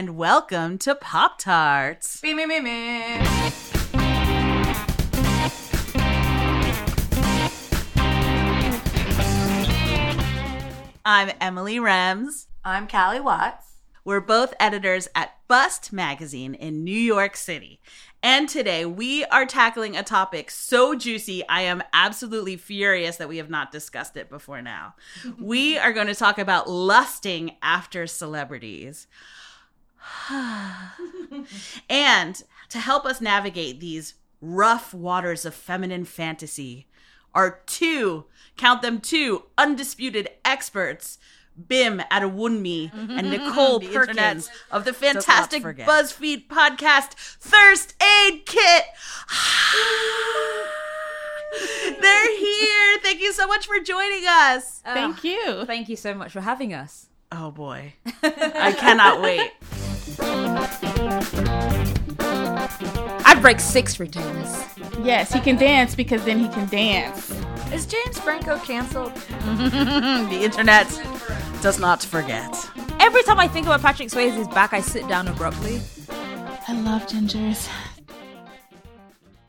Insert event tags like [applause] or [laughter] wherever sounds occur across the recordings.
and welcome to Pop Tarts. I'm Emily Rems. I'm Callie Watts. We're both editors at Bust Magazine in New York City. And today we are tackling a topic so juicy, I am absolutely furious that we have not discussed it before now. [laughs] we are going to talk about lusting after celebrities. [sighs] and to help us navigate these rough waters of feminine fantasy are two, count them two, undisputed experts. Bim Adewunmi and [laughs] Nicole Perkins of the fantastic. BuzzFeed podcast Thirst Aid Kit. [sighs] They're here. Thank you so much for joining us. Thank you. Thank you so much for having us. Oh boy. I cannot wait. [laughs] I'd break six for James. Yes, he can dance because then he can dance. Is James Franco canceled? [laughs] The internet does not forget. Every time I think about Patrick Swayze's back, I sit down abruptly. I love gingers.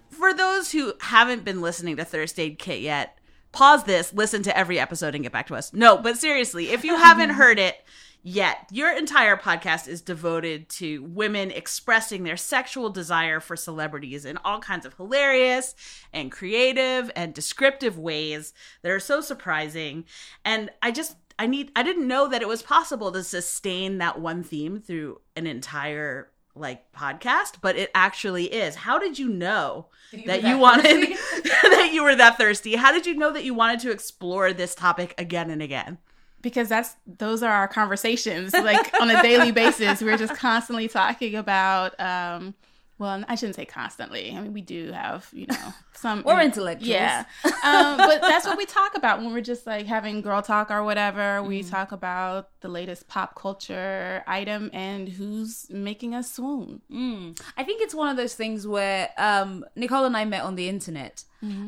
For those who haven't been listening to Thirst Aid Kit yet, pause this, listen to every episode, and get back to us. No, but seriously, if you haven't [laughs] heard it yet, your entire podcast is devoted to women expressing their sexual desire for celebrities in all kinds of hilarious and creative and descriptive ways that are so surprising. And I just, I need, I didn't know that it was possible to sustain that one theme through an entire like podcast, but it actually is. How did you know that you wanted [laughs] that you were that thirsty? How did you know that you wanted to explore this topic again and again? Because that's those are our conversations. Like on a daily [laughs] basis, we're just constantly talking about. um well, I shouldn't say constantly. I mean, we do have, you know, some. We're intellectuals. Yeah. Um, but that's what we [laughs] talk about when we're just like having girl talk or whatever. We talk about the latest pop culture item and who's making us swoon. I think it's one of those things where um, Nicole and I met on the internet,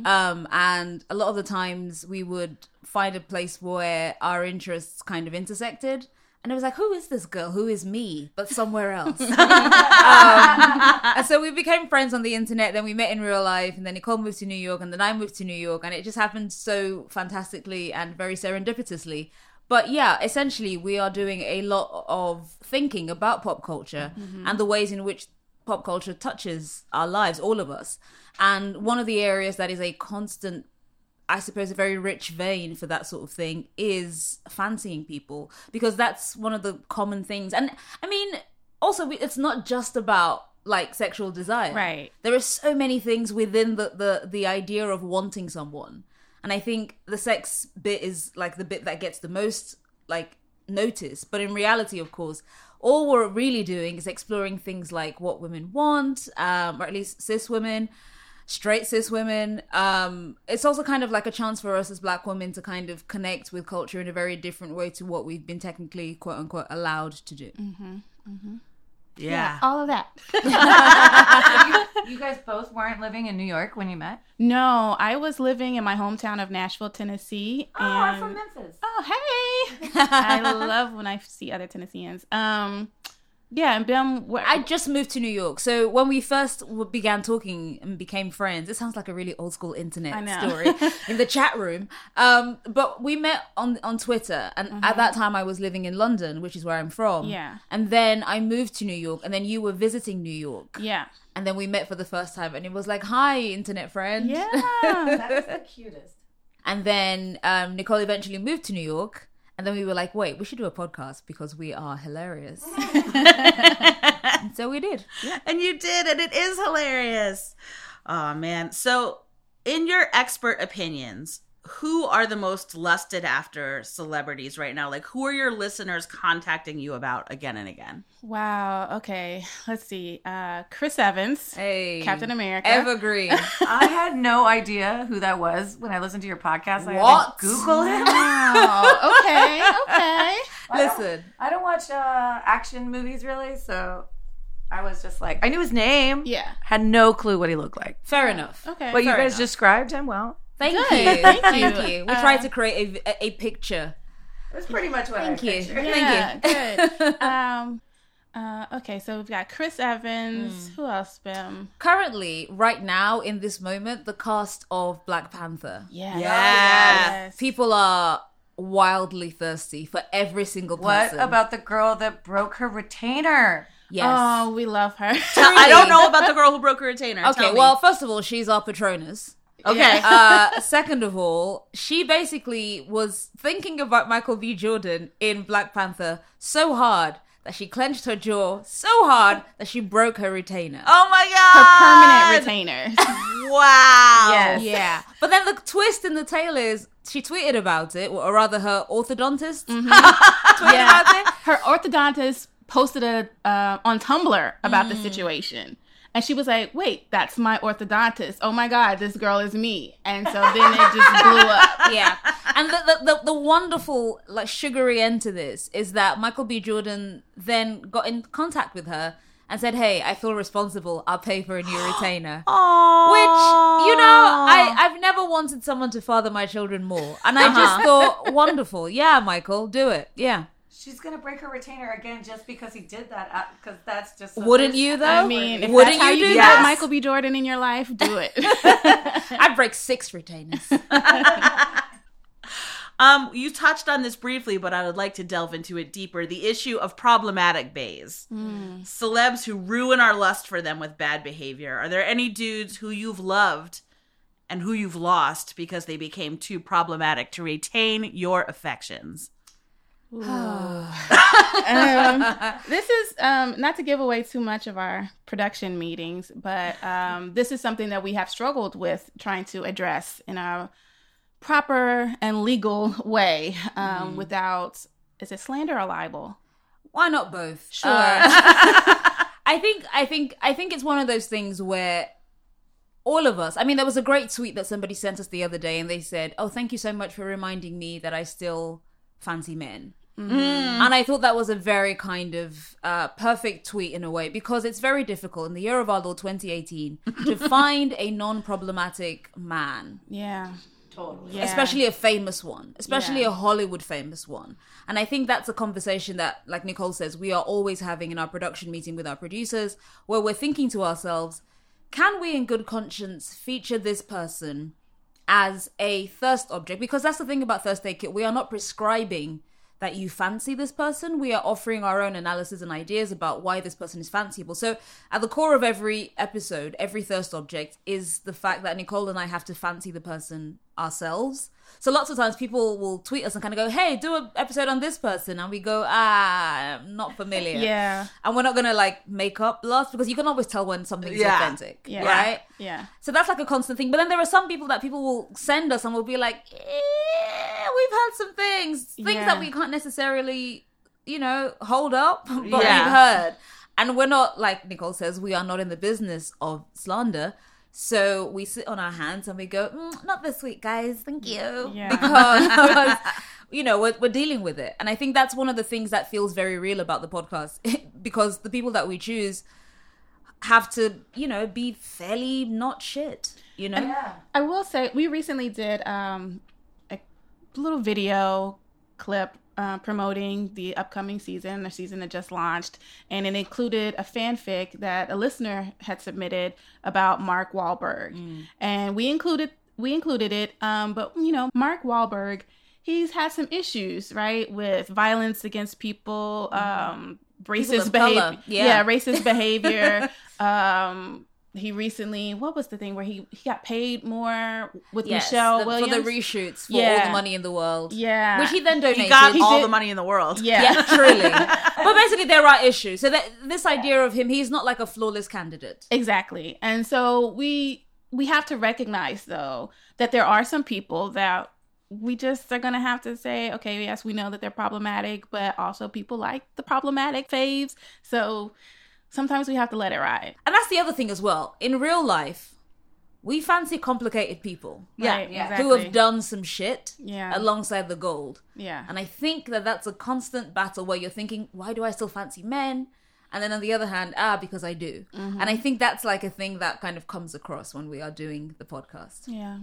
um, and a lot of the times we would find a place where our interests kind of intersected. And it was like, who is this girl? Who is me? But somewhere else. [laughs] um, and so we became friends on the internet. Then we met in real life. And then Nicole moved to New York. And then I moved to New York. And it just happened so fantastically and very serendipitously. But yeah, essentially, we are doing a lot of thinking about pop culture and the ways in which pop culture touches our lives, all of us. And one of the areas that is a constant, I suppose, a very rich vein for that sort of thing is fancying people, because that's one of the common things. And I mean, also, we- it's not just about like sexual desire Right. there are so many things within the, the the idea of wanting someone and i think the sex bit is like the bit that gets the most like notice but in reality of course all we're really doing is exploring things like what women want um or at least cis women straight cis women um it's also kind of like a chance for us as black women to kind of connect with culture in a very different way to what we've been technically quote unquote allowed to do Yeah. All of that. [laughs] [laughs] You guys both weren't living in New York when you met? No, I was living in my hometown of Nashville, Tennessee. Oh, I'm from Memphis. Oh, hey! [laughs] I love when I see other Tennesseans. Um, yeah, and where, I just moved to New York, so when we first w- began talking and became friends, it sounds like a really old school internet story [laughs] in the chat room. Um, but we met on on Twitter, and at that time I was living in London, which is where I'm from. Mm-hmm. Yeah. and then I moved to New York, and then you were visiting New York, yeah, and then we met for the first time, and it was like, "Hi, internet friend." yeah, That is the [laughs] cutest. And then um, Nicole eventually moved to New York. And then we were like, wait, we should do a podcast because we are hilarious. [laughs] so we did. And you did, and it is hilarious. Oh man. So in your expert opinions, who are the most lusted after celebrities right now? Like who are your listeners contacting you about again and again? wow. Okay, let's see. Uh, Chris Evans, Hey. Captain America. Evergreen. [laughs] I had no idea who that was when I listened to your podcast. I What? had to Google him. Wow. [laughs] Okay. [laughs] Okay. Listen. I don't watch uh, action movies really, so I was just like, I knew his name. Yeah. Had no clue what he looked like. Fair enough. Okay. But you guys enough. described him well. Thank Good. you. Thank Thank you. you. We Uh, tried to create a, a picture. That's pretty much what Thank I you. pictured. Thank you. Good. [laughs] Um, Uh, okay, so we've got Chris Evans. Hmm. Who else? Bim? Currently, right now, in this moment, the cast of Black Panther. Yeah. Yes. People are wildly thirsty for every single person. What about the girl that broke her retainer? Yes. Oh, we love her. I don't know about the girl who broke her retainer. okay, Tell me. well, first of all, she's our Patronus. Okay. [laughs] uh, second of all, she basically was thinking about Michael B. Jordan in Black Panther so hard that she clenched her jaw so hard that she broke her retainer. oh my god! her permanent retainer. [laughs] [laughs] Wow. Yes. Yeah. But then the twist in the tale is she tweeted about it, or rather her orthodontist tweeted Yeah. about it. her orthodontist posted a uh, on Tumblr about Mm. the situation. And she was like, wait, that's my orthodontist. Oh my God, this girl is me. And so then it just blew [laughs] up. yeah. And the, the, the, the wonderful, like, sugary end to this is that Michael B. Jordan then got in contact with her and said, Hey, I feel responsible. I'll pay for a new [gasps] retainer. Aww. Which, you know, I, I've never wanted someone to father my children more. And I just uh-huh. thought, wonderful. Yeah, Michael, do it. Yeah. She's gonna break her retainer again just because he did that. Because that's just. Wouldn't you, though? I mean, if Wouldn't that's how you you, do do that? Michael B. Jordan in your life, do it. [laughs] I'd break six retainers. [laughs] Um, you touched on this briefly, but I would like to delve into it deeper. The issue of problematic bays. Celebs who ruin our lust for them with bad behavior. Are there any dudes who you've loved and who you've lost because they became too problematic to retain your affections? Um, [sighs] this is um, not to give away too much of our production meetings, but um, this is something that we have struggled with trying to address in a proper and legal way um, without, is it slander or libel? Why not both? Sure. Uh, [laughs] I think I think I think it's one of those things where all of us. I mean, there was a great tweet that somebody sent us the other day, and they said, "Oh, thank you so much for reminding me that I still fancy men." And I thought that was a very kind of uh, perfect tweet in a way because it's very difficult in the year of our Lord 2018 to [laughs] find a non-problematic man yeah. Totally. Yeah. especially a famous one, especially Yeah. a Hollywood famous one. And I think that's a conversation that, like Nicole says, we are always having in our production meeting with our producers, where we're thinking to ourselves, can we, in good conscience, feature this person as a thirst object? Because that's the thing about Thirst Aid Kit. We are not prescribing that you fancy this person. We are offering our own analysis and ideas about why this person is fanciable. So, at the core of every episode, every thirst object is the fact that Nicole and I have to fancy the person ourselves. So, lots of times people will tweet us and kind of go, Hey, do an episode on this person. And we go, Ah, I'm not familiar. [laughs] Yeah. And we're not going to like make up lust because you can always tell when something's Yeah. authentic. Yeah. Right? Yeah. So that's like a constant thing. But then there are some people that people will send us and we'll be like, eh, we've had some things, things Yeah. that we can't necessarily, you know, hold up, [laughs] but Yeah. we've heard. And we're not, like Nicole says, we are not in the business of slander. So we sit on our hands and we go, mm, not this week, guys. Thank you. Yeah. [laughs] Because, [laughs] you know, we're, we're dealing with it. And I think that's one of the things that feels very real about the podcast because the people that we choose have to, you know, be fairly not shit, you know? Yeah. I will say we recently did um, a little video clip uh, promoting the upcoming season, the season that just launched, and it included a fanfic that a listener had submitted about Mark Wahlberg, and we included we included it. Um, but you know, Mark Wahlberg, he's had some issues, right, with violence against people, um, racist behavior, yeah. yeah, racist [laughs] behavior. um, he recently, what was the thing where he, he got paid more with Yes, Michelle the- Williams for the reshoots for all the money in the world. Yeah, Which he then donated. He got He all did- the money in the world. yeah. yeah, [laughs] truly. but basically, there are issues. So that this idea of him, he's not like a flawless candidate. exactly. And so we we have to recognize though that there are some people that we just are gonna have to say, okay, yes, we know that they're problematic, but also people like the problematic faves. So sometimes we have to let it ride. And that's the other thing as well. In real life, we fancy complicated people Yeah, Right, yeah. exactly. who have done some shit Yeah. alongside the gold. yeah. And I think that that's a constant battle where you're thinking, why do I still fancy men? And then on the other hand, ah, because I do. Mm-hmm. And I think that's like a thing that kind of comes across when we are doing the podcast. yeah.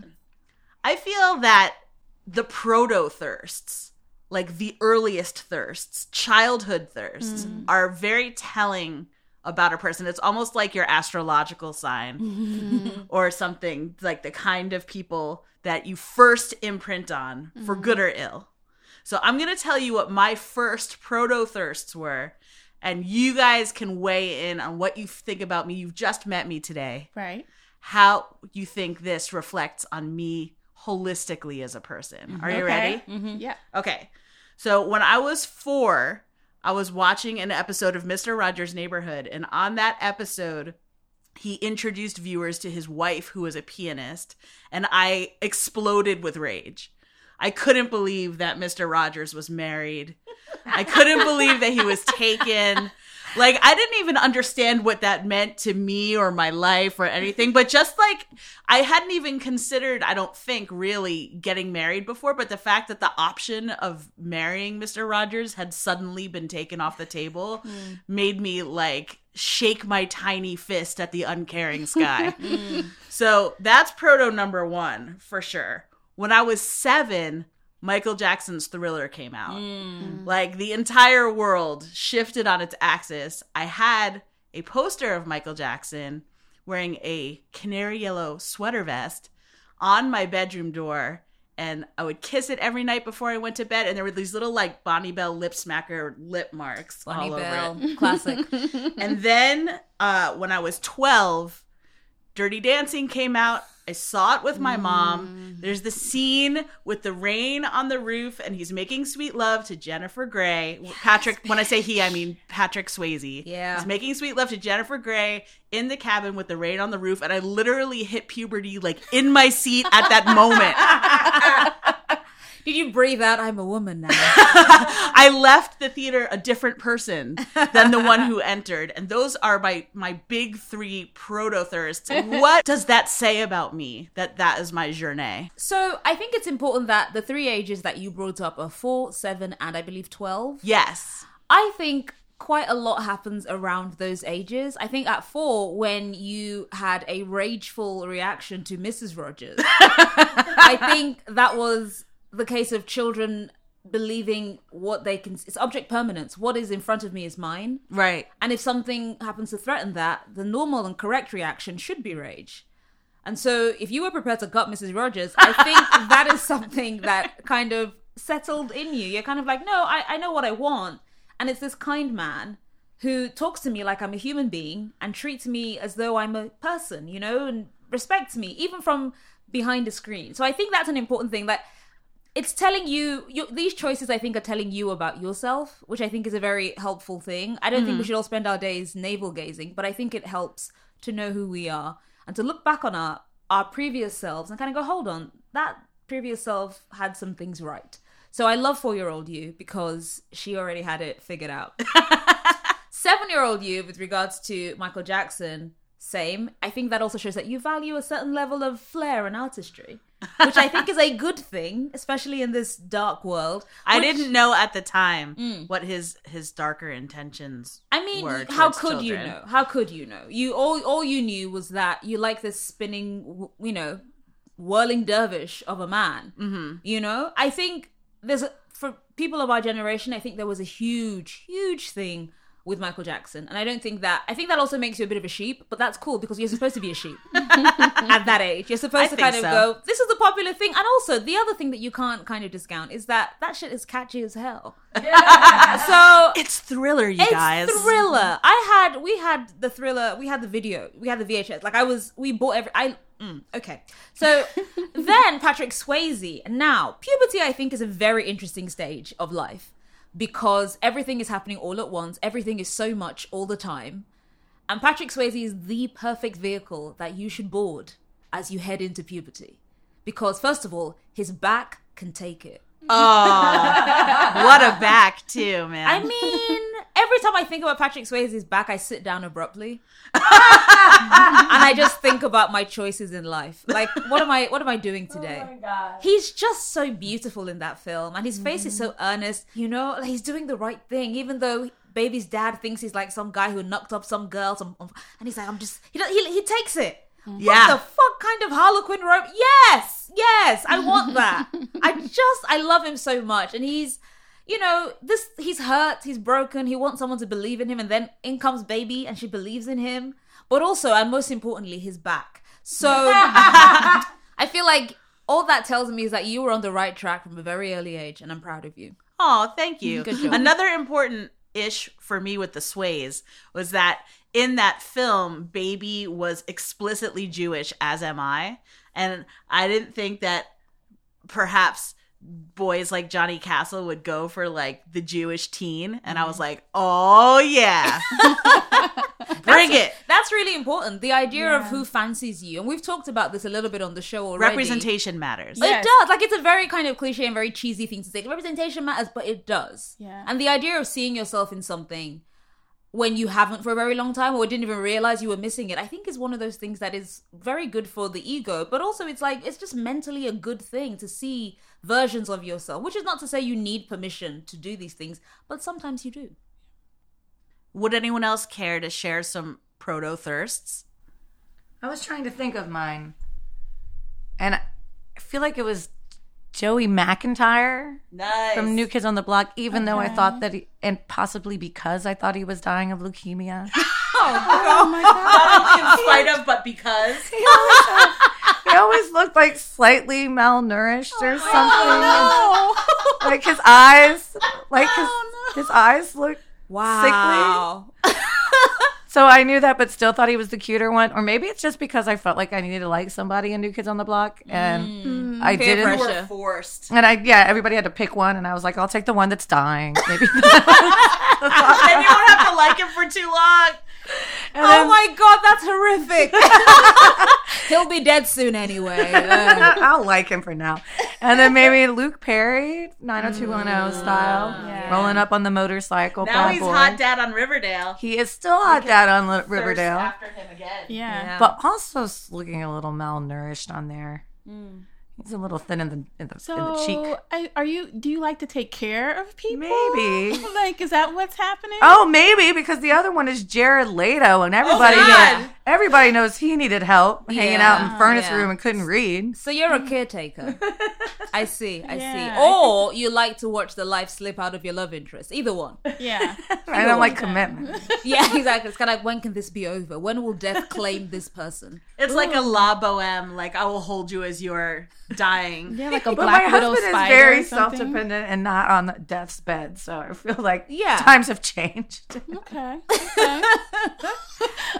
I feel that the proto thirsts like the earliest thirsts, childhood thirsts, are very telling about a person. It's almost like your astrological sign mm-hmm. or something, like the kind of people that you first imprint on for mm-hmm. good or ill. So I'm going to tell you what my first proto thirsts were, and you guys can weigh in on what you think about me. You've just met me today. Right. How you think this reflects on me holistically as a person. Are you mm-hmm. ready? Yeah. Okay. So when I was four, I was watching an episode of Mr. Rogers' Neighborhood, and on that episode, he introduced viewers to his wife, who was a pianist, and I exploded with rage. I couldn't believe that Mr. Rogers was married. I couldn't believe that he was taken. Like, I didn't even understand what that meant to me or my life or anything, but just like I hadn't even considered, I don't think, really getting married before. But the fact that the option of marrying Mr. Rogers had suddenly been taken off the table hmm. made me like shake my tiny fist at the uncaring [laughs] sky. Hmm. So that's proto number one for sure. When I was seven, Michael Jackson's Thriller came out. Like the entire world shifted on its axis. I had a poster of Michael Jackson wearing a canary yellow sweater vest on my bedroom door. And I would kiss it every night before I went to bed. And there were these little like Bonne Bell lip smacker lip marks Bonnie all over it Bell, classic. [laughs] and then uh, when I was 12, Dirty Dancing came out. I saw it with my mom. Mm. There's the scene with the rain on the roof, and he's making sweet love to Jennifer Grey. Patrick, when I say he, I mean Patrick Swayze. Yeah. He's making sweet love to Jennifer Grey in the cabin with the rain on the roof, and I literally hit puberty like in my seat at that moment. [laughs] Did you breathe out? I'm a woman now. [laughs] I left the theater a different person than the one who entered. And those are my my big three proto thirsts. [laughs] What does that say about me that that is my journey? so I think it's important that the three ages that you brought up are four, seven, and I believe twelve. Yes. I think quite a lot happens around those ages. I think at four, when you had a rageful reaction to Mrs. Rogers, [laughs] I think that was the case of children believing what they can. It's object permanence. What is in front of me is mine. Right. And if something happens to threaten that, the normal and correct reaction should be rage. And so if you were prepared to gut Mrs. Rogers, I think [laughs] that is something that kind of settled in you. You're kind of like, no, I, I know what I want. And it's this kind man who talks to me like I'm a human being and treats me as though I'm a person, you know, and respects me, even from behind a screen. So I think that's an important thing that it's telling you, you these choices i think are telling you about yourself which i think is a very helpful thing. I don't think we mm. should all spend our days navel gazing but i think it helps to know who we are and to look back on our our previous selves and kind of go hold on that previous self had some things right. So i love four year old you because she already had it figured out. [laughs] Seven year old you with regards to michael jackson same. I think that also shows that you value a certain level of flair and artistry which i think is a good thing especially in this dark world I didn't know at the time what his his darker intentions I mean, how could you know? How could you know? You all all you knew was that you like this spinning, you know, whirling dervish of a man. Mm-hmm. You know, I think there's a, for people of our generation. I think there was a huge, huge thing with Michael Jackson, and I don't think that. I think that also makes you a bit of a sheep, but that's cool because you're supposed to be a sheep [laughs] at that age. You're supposed I to kind of so. go. This is the popular thing, and also the other thing that you can't kind of discount is that that shit is catchy as hell. [laughs] so It's thriller, you it's guys. thriller. I had we had the thriller. We had the video. We had the VHS. Like I was. We bought every. I mm, okay. So [laughs] then Patrick Swayze. Now puberty, I think, is a very interesting stage of life because everything is happening all at once. Everything is so much all the time, and Patrick Swayze is the perfect vehicle that you should board as you head into puberty. Because first of all, his back can take it. Oh, what a back too, man. I mean, every time I think about Patrick Swayze's back, I sit down abruptly, [laughs] and I just think about my choices in life. Like, what am I? What am I doing oh today? Oh my god. He's just so beautiful in that film, and his face is so mm-hmm. earnest. You know, like he's doing the right thing, even though baby's dad thinks he's like some guy who knocked up some girl, some, um, and he's like, I'm just. He he, he takes it. Yeah. What the fuck kind of Harlequin rope? Yes, yes, I want that. [laughs] I just, I love him so much, and he's you know, this he's hurt, he's broken, he wants someone to believe in him, and then in comes baby, and she believes in him. But also, and most importantly, his back. So [laughs] I feel like all that tells me is that you were on the right track from a very early age, and I'm proud of you. Oh, thank you. Good job. Another important ish for me with the sways was that in that film, Baby was explicitly Jewish, as am I. And I didn't think that perhaps boys like Johnny Castle would go for like the Jewish teen. And I was mm-hmm. like, oh, yeah. [laughs] [laughs] Bring it. That's really important. The idea of who fancies you, and we've talked about this a little bit on the show already. Representation matters. Yes. It does. Like it's a very kind of cliche and very cheesy thing to say. Representation matters, but it does. Yeah. And the idea of seeing yourself in something when you haven't for a very long time or didn't even realize you were missing it, I think is one of those things that is very good for the ego, but also it's like it's just mentally a good thing to see versions of yourself, which is not to say you need permission to do these things, but sometimes you do. Would anyone else care to share some proto thirsts? I was trying to think of mine, and I feel like it was Joey McIntyre Nice. from New Kids on the Block. Even though I thought that, he, and possibly because I thought he was dying of leukemia. [laughs] Oh, oh my god. in spite of, but because. he, always had- he always looked like slightly malnourished or oh, something. No, Like his eyes, like his oh, his eyes looked Wow. So I knew that, but still thought he was the cuter one. Or maybe it's just because I felt like I needed to like somebody in New Kids on the Block, and mm. Mm. I Peer didn't. pressure. forced. And I, yeah, everybody had to pick one, and I was like, I'll take the one that's dying. Maybe. [laughs] then you won't have to like him for too long. And Oh then- my god, that's horrific. [laughs] He'll be dead soon anyway. Uh, [laughs] I'll like him for now. And then maybe Luke Perry, 90210 style, Yeah. rolling up on the motorcycle. Now bad he's boy. hot dad on Riverdale. He is still hot dad on Li- Riverdale, after him again. Yeah. Yeah. but also s- looking a little malnourished on there. Mm. He's a little thin in the in the, in the So, cheek. I, are you? Do you like to take care of people? Maybe. Like, is that what's happening? Oh, maybe because the other one is Jared Leto, and everybody oh, God. Knows, everybody knows he needed help hanging out in Yeah. furnace Yeah. room and couldn't read. so you're a caretaker. [laughs] I see, I Yeah, see. Or you like to watch the life slip out of your love interest. Either one. Yeah. [laughs] I don't like commitment. [laughs] Yeah, exactly. It's kind of like, when can this be over? When will death claim this person? It's like a La Boheme, like I will hold you as you're dying. Yeah, like a But black my widow husband is spider very or something. self-dependent and not on death's bed, so I feel like Yeah. times have changed. Okay. okay.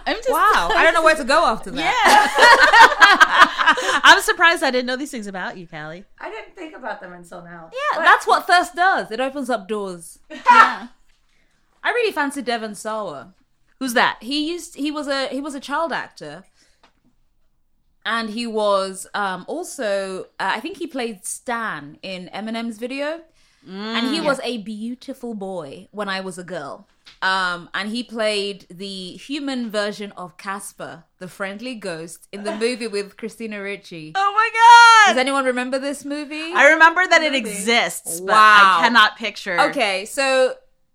I'm just Wow. I don't know where to go after that. Yeah. [laughs] I'm surprised I didn't know these things about you, Callie. I didn't think about them until now. Yeah, that's what thirst does. It opens up doors. [laughs] yeah. I really fancy Devon Sawa. Who's that? he used he was a he was a child actor and he was um also uh, i think he played stan in eminem's video and he was a beautiful boy when i was a girl um and he played the human version of casper the friendly ghost in the movie with christina ricci Oh my God! does anyone remember this movie I remember that it exists, but I cannot picture. Okay, so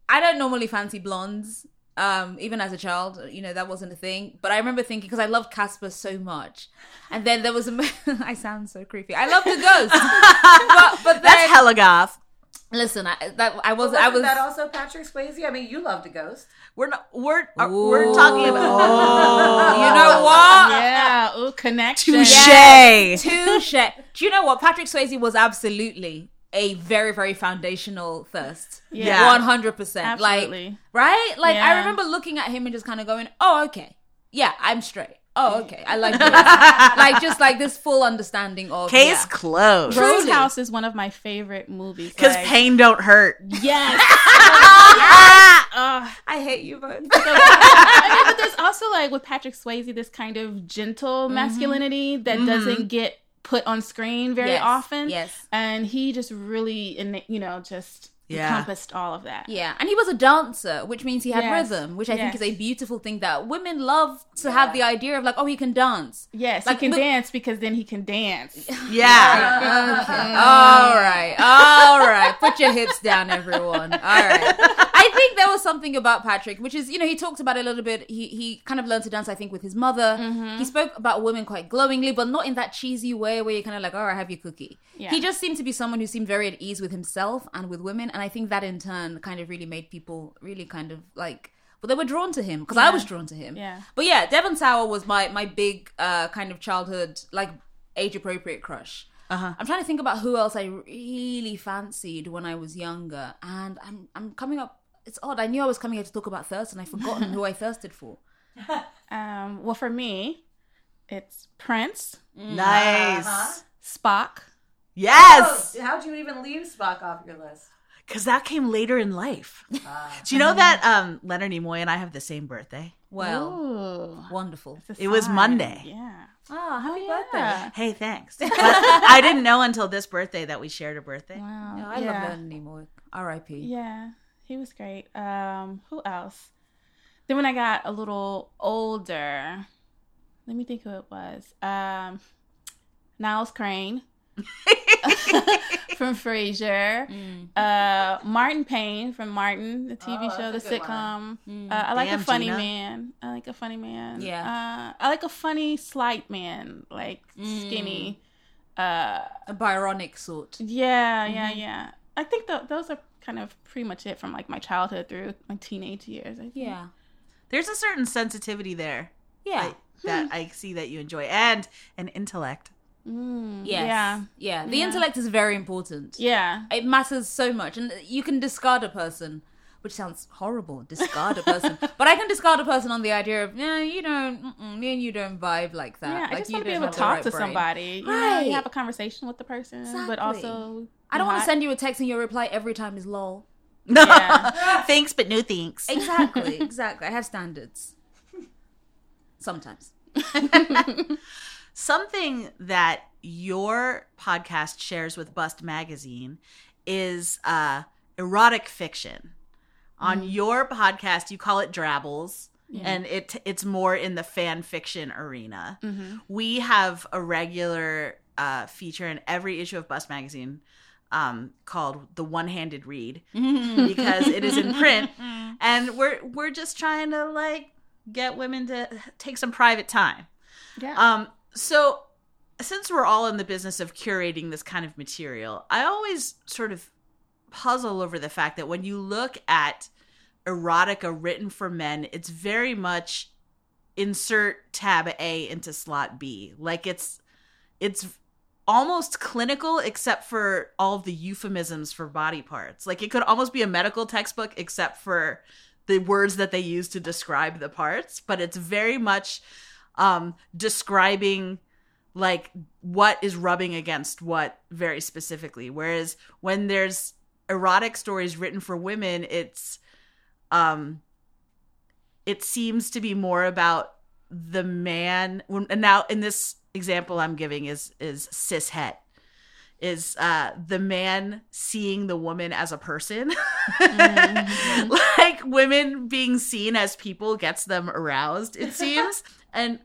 I don't normally fancy blondes. Um, even as a child, you know that wasn't a thing. But I remember thinking because I loved Casper so much, and then there was a. mo- [laughs] I sound so creepy. I love the ghost, [laughs] but but then That's hella goth. Listen, I, that I was Wasn't I was that also Patrick Swayze? I mean, you loved a ghost. We're not. We're uh, we're talking about. Oh, [laughs] you know what? Yeah. Ooh, connection. Touche. Touche. Do you know what? Patrick Swayze was absolutely a very, very foundational first Yeah. One hundred percent. Like right? Like I remember looking at him and just kind of going, "Oh, okay, yeah, I'm straight. Oh, okay, I like this." like just like this full understanding of Case yeah. closed. Cruise Truly. House is one of my favorite movies. Because like- pain don't hurt. Yes. [laughs] Ugh. I hate you both. [laughs] I mean, but there's also like with Patrick Swayze this kind of gentle Mm-hmm. masculinity that doesn't get put on screen very Yes, often. yes. and he just really, in- you know, just Yeah. encompassed all of that. Yeah, and he was a dancer, which means he had Yes. rhythm, which I think is a beautiful thing that women love to have the idea of like, oh, he can dance. Yes, Like, he can look- dance because then he can dance. [laughs] Yeah. All right, all right. Put your hips down, everyone. All right. I think there was something about Patrick, which is, you know, he talked about it a little bit. He he kind of learned to dance, I think, with his mother. Mm-hmm. He spoke about women quite glowingly, but not in that cheesy way where you're kind of like, all right, I have your cookie. Yeah. He just seemed to be someone who seemed very at ease with himself and with women, and I think that in turn kind of really made people really kind of like. Well, they were drawn to him because I was drawn to him. Yeah. But yeah, Devon Sawa was my my big uh, kind of childhood like age appropriate crush. Uh-huh. I'm trying to think about who else I really fancied when I was younger, and I'm I'm coming up. It's odd. I knew I was coming here to talk about thirst, and I've forgotten who I [laughs] thirsted for. Um, well, for me, it's Prince, mm. Nice. Uh-huh. Spock. Yes. Oh, how'd you even leave Spock off your list? Because that came later in life. Ah. [laughs] Do you know mm-hmm. that um, Leonard Nimoy and I have the same birthday? Well, Ooh, wonderful. It was. Monday. Yeah. Oh, happy yeah. birthday! Hey, thanks. [laughs] But I didn't know until this birthday that we shared a birthday. Wow. Yeah, I yeah. love Leonard Nimoy. R.I.P. Yeah, he was great. Um, who else? Then when I got a little older, let me think who it was. Um, Niles Crane [laughs] from Frasier. Mm. Uh, Martin Payne from Martin, the TV Oh, show, the that's a good sitcom. Mm. Uh, I like Damn, a funny Gina. man. I like a funny man. Yeah. Uh, I like a funny slight man, like skinny. Uh, A Byronic sort. yeah, yeah, Mm-hmm. yeah. I think th- those are kind of pretty much it from like my childhood through my teenage years. I think. Yeah, There's a certain sensitivity there yeah. like, that I see that you enjoy, and an intellect. Mm, Yes. Yeah. Yeah. The Yeah. intellect is very important. Yeah. It matters so much. And you can discard a person, which sounds horrible, discard a person. [laughs] but I can discard a person on the idea of, yeah, you don't, me and you don't vibe like that. Yeah, like, I just you want to be don't able to talk right to brain. somebody. You know, Right. you have a conversation with the person, Exactly. but also I don't want to send you a text and your reply every time is lol. Yeah. [laughs] [laughs] thanks, but no thanks. Exactly, [laughs] exactly. I have standards. Sometimes. Something that your podcast shares with Bust Magazine is uh, erotic fiction. On your podcast, you call it Drabbles, and it it's more in the fan fiction arena. We have a regular uh, feature in every issue of Bust Magazine um, called the One Handed Read because it is in print, [laughs] and we're we're just trying to like get women to take some private time. yeah. Um, so since we're all in the business of curating this kind of material, I always sort of puzzle over the fact that when you look at erotica written for men, it's very much insert tab A into slot B. Like it's it's almost clinical except for all the euphemisms for body parts. Like it could almost be a medical textbook except for the words that they use to describe the parts, but it's very much um describing like what is rubbing against what very specifically. Whereas when there's erotic stories written for women, it's um it seems to be more about the man and now in this example i'm giving is is cis het is uh the man seeing the woman as a person. [laughs] Like women being seen as people gets them aroused it [laughs] seems. And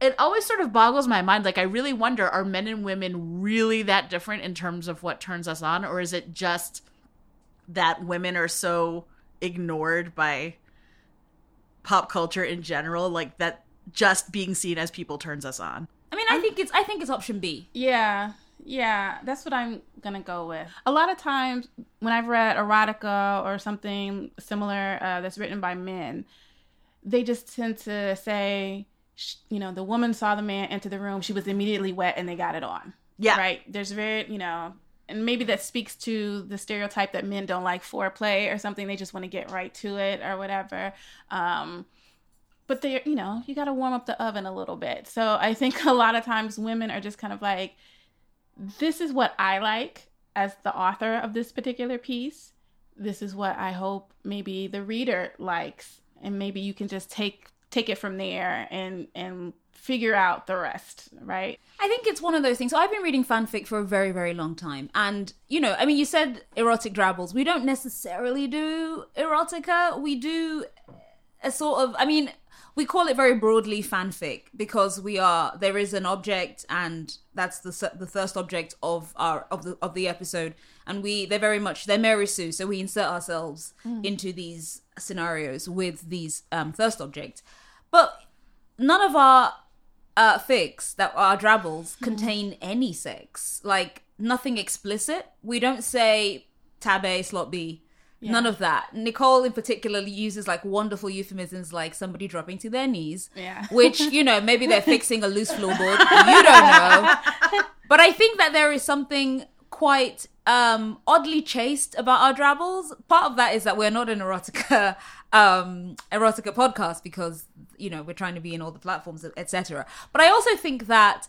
it always sort of boggles my mind. Like i really wonder are men and women really that different in terms of what turns us on? Or is it just that women are so ignored by pop culture in general like that just being seen as people turns us on I mean, I think it's I think it's option B. Yeah, yeah, that's what I'm gonna go with. A lot of times when I've read erotica or something similar uh, that's written by men, they just tend to say, you know, the woman saw the man enter the room, she was immediately wet, and they got it on. yeah Right? There's very, you know, and maybe that speaks to the stereotype that men don't like foreplay or something. They just want to get right to it or whatever. Um, but they, you know, you got to warm up the oven a little bit. So I think [laughs] a lot of times women are just kind of like, this is what I like as the author of this particular piece. This is what I hope maybe the reader likes, and maybe you can just take take it from there and and figure out the rest, right? I think it's one of those things. So I've been reading fanfic for a very, very long time. And, you know, I mean, you said erotic drabbles. We don't necessarily do erotica. We do a sort of I mean we call it very broadly fanfic because we are there is an object and that's the the thirst object of our of the of the episode. And we they're very much they're Mary Sue so we insert ourselves into these scenarios with these um thirst object. But none of our uh fics that are drabbles contain any sex. Like nothing explicit. We don't say tab A slot B None of that. Nicole, in particular, uses like wonderful euphemisms like somebody dropping to their knees, Yeah. [laughs] which, you know, maybe they're fixing a loose floorboard. You don't know. [laughs] But I think that there is something quite um, oddly chaste about our drabbles. Part of that is that we're not an erotica um, erotica podcast because, you know, we're trying to be in all the platforms, etc. But I also think that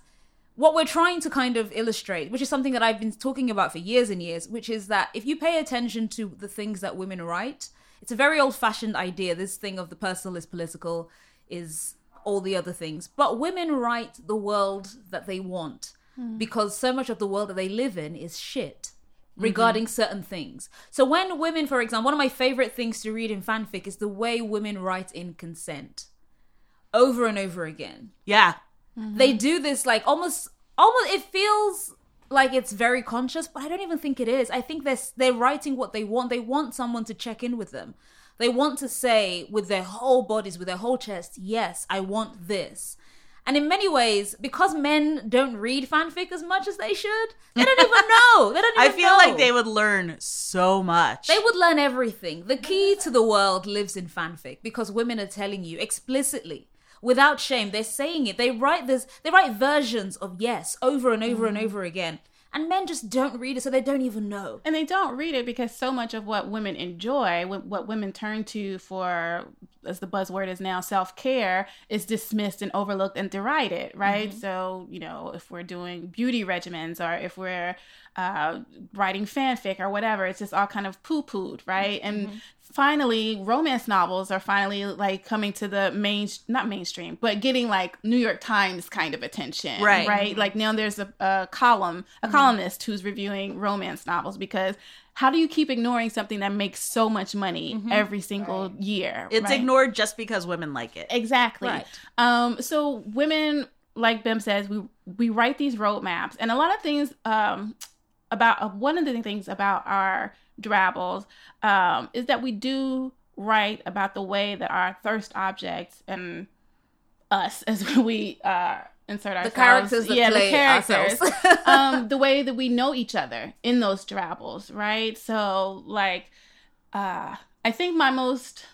what we're trying to kind of illustrate, which is something that I've been talking about for years and years, which is that if you pay attention to the things that women write, it's a very old fashioned idea. This thing of the personal is political is all the other things. But women write the world that they want hmm. because so much of the world that they live in is shit mm-hmm. regarding certain things. So when women, for example, one of my favorite things to read in fanfic is the way women write in consent over and over again Yeah. Mm-hmm. they do this like almost almost it feels like it's very conscious but i don't even think it is i think they're they're writing what they want they want someone to check in with them they want to say with their whole bodies with their whole chest yes i want this and in many ways because men don't read fanfic as much as they should they don't even [laughs] know they don't I even feel know. like they would learn so much. They would learn everything. The key to the world lives in fanfic because women are telling you explicitly, without shame. They're saying it. They write this. They write versions of yes over and over and mm-hmm. over again, and men just don't read it, so they don't even know. And they don't read it because so much of what women enjoy, what what women turn to for, as the buzzword is now, self care, is dismissed and overlooked and derided, right? Mm-hmm. So, you know, if we're doing beauty regimens or if we're uh, writing fanfic or whatever, it's just all kind of poo pooed, right? And finally, romance novels are finally like coming to the main, not mainstream, but getting like New York Times kind of attention, Right. Right. Like now there's a, a column, a columnist who's reviewing romance novels because how do you keep ignoring something that makes so much money every single year? it's right? ignored just because women like it. Exactly. Right. Um, so women, like Bim says, we we write these roadmaps, and a lot of things um, about uh, one of the things about our drabbles um, is that we do write about the way that our thirst objects and us [laughs] as we uh, insert ourselves, characters yeah, the characters, [laughs] um, the way that we know each other in those drabbles, right? So, like, uh, I think my most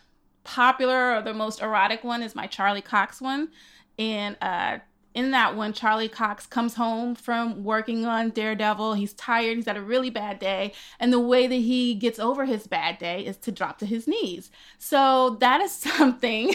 popular or the most erotic one is my Charlie Cox one. And uh, in that one, Charlie Cox comes home from working on Daredevil. He's tired. He's had a really bad day. And the way that he gets over his bad day is to drop to his knees. So that is [laughs] something.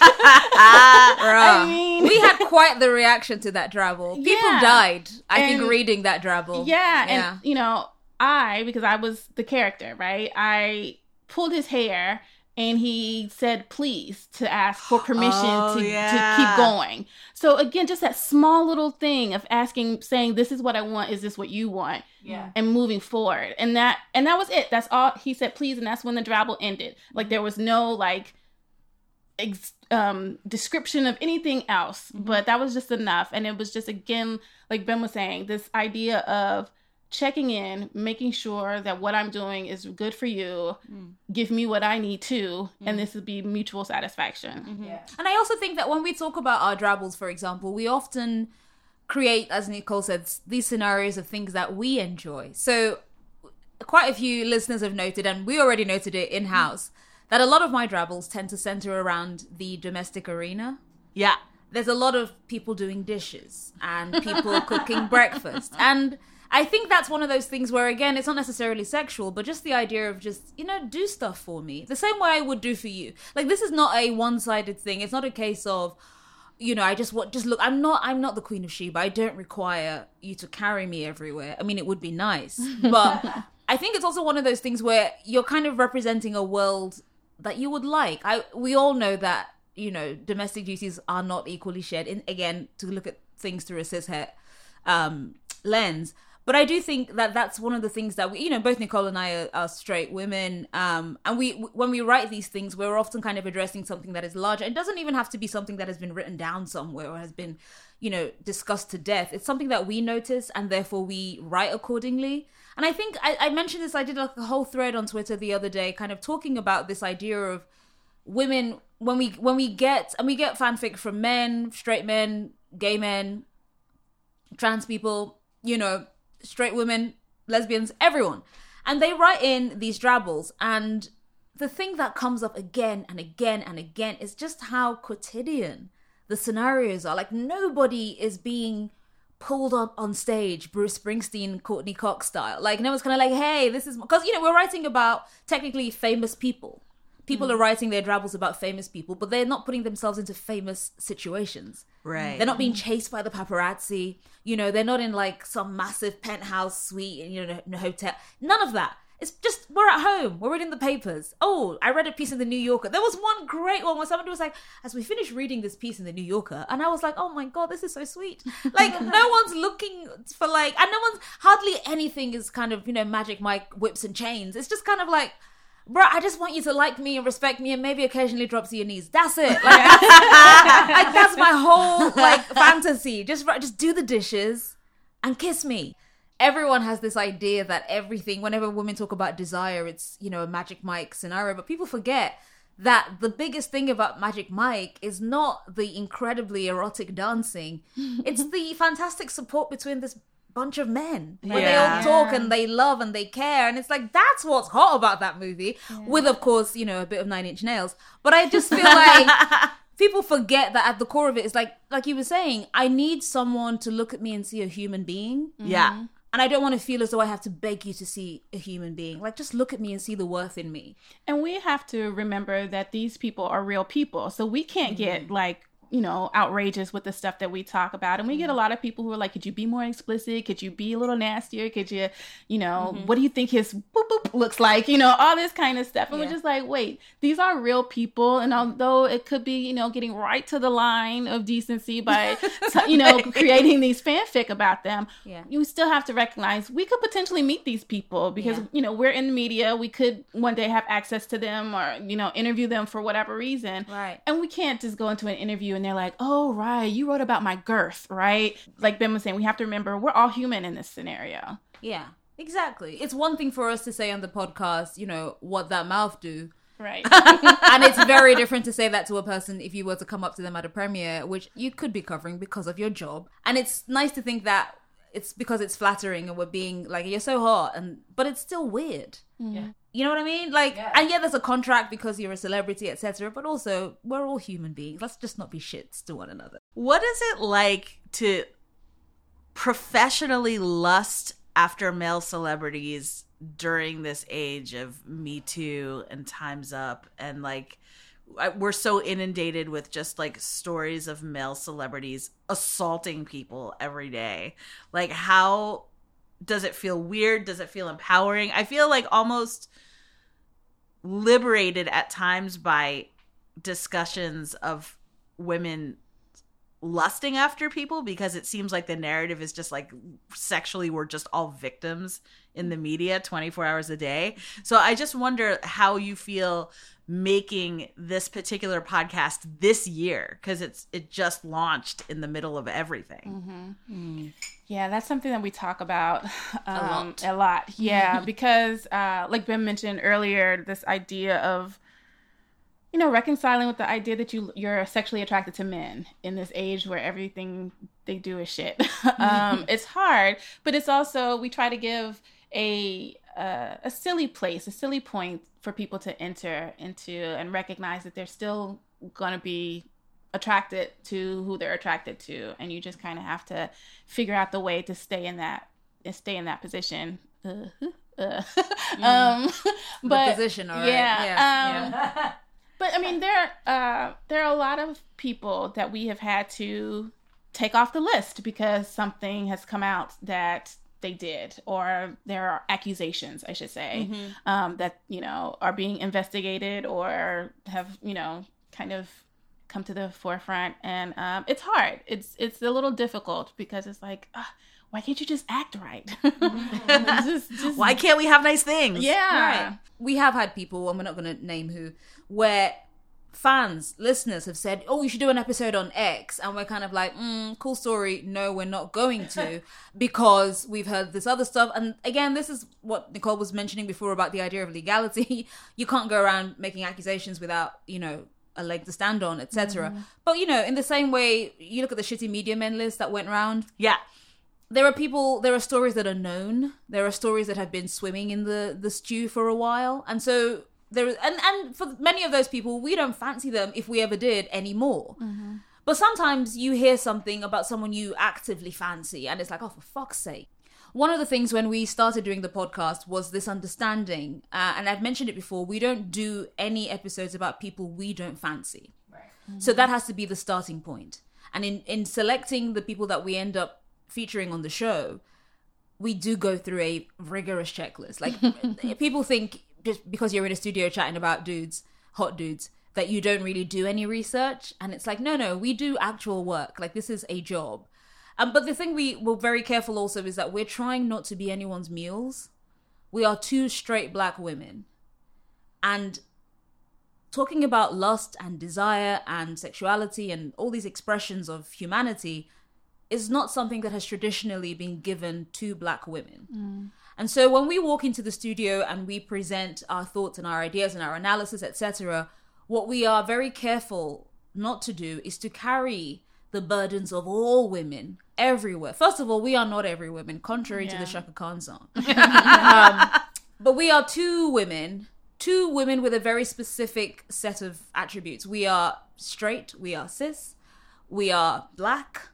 I mean, we had [laughs] quite the reaction to that drabble. People Yeah. died. I think reading that drabble. Yeah, Yeah. and you know, I because I was the character, right? I pulled his hair and he said please to ask for permission Oh, to, yeah. to keep going. So again, just that small little thing of asking saying this is what I want, is this what you want? Yeah. And moving forward. And that and that was it. That's all he said please and that's when the drabble ended. Like there was no like ex- um description of anything else but that was just enough and it was just again like Bim was saying this idea of checking in making sure that what i'm doing is good for you mm. give me what i need to and mm. this would be mutual satisfaction mm-hmm. Yeah. And I also think that when we talk about our drabbles, for example, we often create, as Nicole said, these scenarios of things that we enjoy. So, quite a few listeners have noted, and we already noted it in house, that a lot of my drabbles tend to center around the domestic arena. Yeah. There's a lot of people doing dishes and people cooking breakfast. And I think that's one of those things where, again, it's not necessarily sexual, but just the idea of just, you know, do stuff for me. The same way I would do for you. Like, this is not a one sided thing. It's not a case of, you know, I just want, just look, I'm not, I'm not the Queen of Sheba. I don't require you to carry me everywhere. I mean, it would be nice. [laughs] But I think it's also one of those things where you're kind of representing a world that you would like. I, we all know that, you know, domestic duties are not equally shared. In, again, to look at things through a cishet um, lens. But I do think that that's one of the things that we, you know, both Nicole and I are, are straight women, um, and we when we write these things, we're often kind of addressing something that is larger. It doesn't even have to be something that has been written down somewhere or has been, you know, discussed to death. It's something that we notice, and therefore we write accordingly. And I think I, I mentioned this. I did like a whole thread on Twitter the other day, kind of talking about this idea of women when we when we get and we get fanfic from men, straight men, gay men, trans people, you know, straight women, lesbians, everyone. And they write in these drabbles and the thing that comes up again and again and again is just how quotidian the scenarios are. Like nobody is being pulled up on stage, Bruce Springsteen, Courteney Cox style. Like no one's kind of like, hey, this is because you know we're writing about technically famous people. People hmm. are writing their drabbles about famous people, but they're not putting themselves into famous situations. Right. They're not being mm. chased by the paparazzi. You know, they're not in like some massive penthouse suite in you know in a hotel. None of that. It's just we're at home. We're reading the papers. Oh, I read a piece in the New Yorker. There was one great one where somebody was like, as we finished reading this piece in the New Yorker, and I was like, oh my god, this is so sweet. Like [laughs] no one's looking for like, and no one's hardly anything is kind of you know Magic Mike whips and chains. It's just kind of like. Bro, I just want you to like me and respect me and maybe occasionally drop to your knees. That's it. [laughs] Like, that's, like, that's my whole like fantasy. Just just do the dishes and kiss me. Everyone has this idea that everything, whenever women talk about desire, it's you know a Magic Mike scenario, but people forget that the biggest thing about Magic Mike is not the incredibly erotic dancing; it's the fantastic support between this bunch of men where Yeah. they all talk and they love and they care, and it's like that's what's hot about that movie. With of course you know a bit of Nine Inch Nails, but I just feel like [laughs] people forget that at the core of it is like like you were saying i need someone to look at me and see a human being mm-hmm. Yeah. and i don't want to feel as though i have to beg you to see a human being like just look at me and see the worth in me And we have to remember that these people are real people. So we can't get mm-hmm. like, you know, outrageous with the stuff that we talk about. And we get a mm-hmm. lot of people who are like, could you be more explicit? Could you be a little nastier? Could you, you know, mm-hmm. what do you think his boop boop looks like? You know, all this kind of stuff. And Yeah. we're just like, wait, these are real people. And although it could be, you know, getting right to the line of decency by, [laughs] you know, creating these fanfic about them, Yeah. you still have to recognize we could potentially meet these people because Yeah. you know we're in the media we could one day have access to them or you know interview them for whatever reason Right. and we can't just go into an interview and they're like oh right you wrote about my girth right? Like ben was saying we have to remember we're all human in this scenario. Yeah exactly. It's one thing for us to say on the podcast you know what that mouth do. Right. [laughs] And it's very different to say that to a person if you were to come up to them at a premiere, which you could be covering because of your job. And it's nice to think that it's because it's flattering and we're being like you're so hot, and but it's still weird. You know what I mean? Like, and yeah, there's a contract because you're a celebrity, etc. But also, we're all human beings. Let's just not be shits to one another. What is it like to professionally lust after male celebrities during this age of Me Too and Time's Up and like we're so inundated with just like stories of male celebrities assaulting people every day. Like how does it feel weird? Does it feel empowering? I feel like almost liberated at times by discussions of women lusting after people because it seems like the narrative is just like sexually we're just all victims in the media 24 hours a day. So I just wonder how you feel making this particular podcast this year because it's it just launched in the middle of everything. Mm-hmm. Mm. Yeah, that's something that we talk about [laughs] um, lot. A lot, [laughs] yeah, because uh, like Ben mentioned earlier, this idea of you know reconciling with the idea that you you're sexually attracted to men in this age where everything they do is shit. [laughs] um, it's hard, but it's also we try to give a uh, a silly place, a silly point for people to enter into and recognize that they're still going to be attracted to who they're attracted to and you just kind of have to figure out the way to stay in that stay in that position uh, [laughs] uh. um [laughs] but position, all right. yeah, Yeah, um, but i mean there uh there are a lot of people that we have had to take off the list because something has come out that they did or there are accusations i should say um, that you know are being investigated or have you know kind of come to the forefront and um, it's hard it's it's a little difficult because it's like ah, why can't you just act right? [laughs] Mm-hmm. Just- just- Why can't we have nice things? Yeah. Right. We have had people, and we're not going to name who, where fans, listeners have said, "Oh, we should do an episode on X," and we're kind of like, mm, "Cool story." No, we're not going to [laughs] because we've heard this other stuff. And again, this is what Nicole was mentioning before about the idea of legality. [laughs] you can't go around making accusations without, you know. A leg to stand on, etc. Mm-hmm. But you know, in the same way, you look at the shitty media men list that went round. Yeah. there are people there are stories that are known. There are stories that have been swimming in the the stew for a while. And so there and and for many of those people we don't fancy them if we ever did anymore. Mm-hmm. But sometimes you hear something about someone you actively fancy and it's like oh for fuck's sake one of the things when we started doing the podcast was this understanding uh, and i've mentioned it before we don't do any episodes about people we don't fancy so that has to be the starting point. And in, in selecting the people that we end up featuring on the show, we do go through a rigorous checklist. Like [laughs] people think just because you're in a studio chatting about dudes, hot dudes, that you don't really do any research. And it's like, no, no, we do actual work. Like this is a job. Um, but the thing we were very careful also is that we're trying not to be anyone's mules. We are two straight black women. And talking about lust and desire and sexuality and all these expressions of humanity is not something that has traditionally been given to black women. And so when we walk into the studio and we present our thoughts and our ideas and our analysis, etc., what we are very careful not to do is to carry the burdens of all women everywhere. First of all, we are not every woman, contrary to the Chaka Khan song. [laughs] um, but we are two women, two women with a very specific set of attributes. We are straight, we are cis, we are black.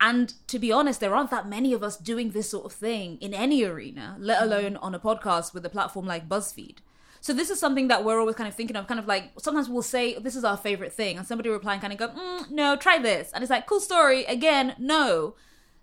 And to be honest, there aren't that many of us doing this sort of thing in any arena, let alone on a podcast with a platform like BuzzFeed. So this is something that we're always kind of thinking of, kind of like sometimes we'll say this is our favorite thing, and somebody replying kind of go, mm, "No, try this," and it's like, "Cool story." Again, no.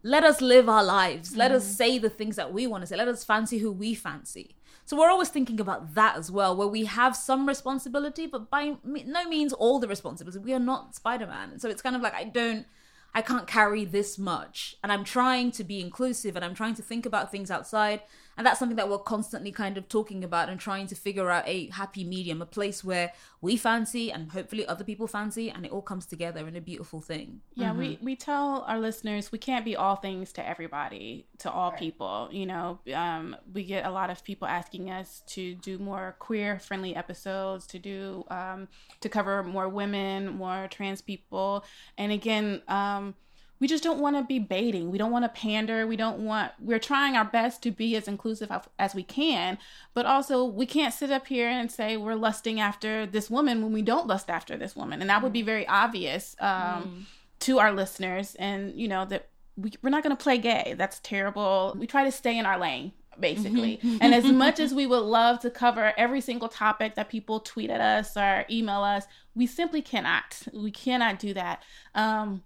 Let us live our lives. Let us say the things that we want to say. Let us fancy who we fancy. So we're always thinking about that as well, where we have some responsibility, but by no means all the responsibility. We are not Spider Man, so it's kind of like I don't. I can't carry this much. And I'm trying to be inclusive and I'm trying to think about things outside. And that's something that we're constantly kind of talking about and trying to figure out a happy medium, a place where we fancy and hopefully other people fancy and it all comes together in a beautiful thing. Yeah, we, we tell our listeners we can't be all things to everybody, to all people. You know, um, we get a lot of people asking us to do more queer friendly episodes, to do um, to cover more women, more trans people, and again, um, we just don't want to be baiting. We don't want to pander. We don't want. We're trying our best to be as inclusive as, we can, but also we can't sit up here and say we're lusting after this woman when we don't lust after this woman, and that would be very obvious. Um, to our listeners and you know that we, we're not going to play gay that's terrible we try to stay in our lane basically [laughs] and as much as we would love to cover every single topic that people tweet at us or email us we simply cannot we cannot do that um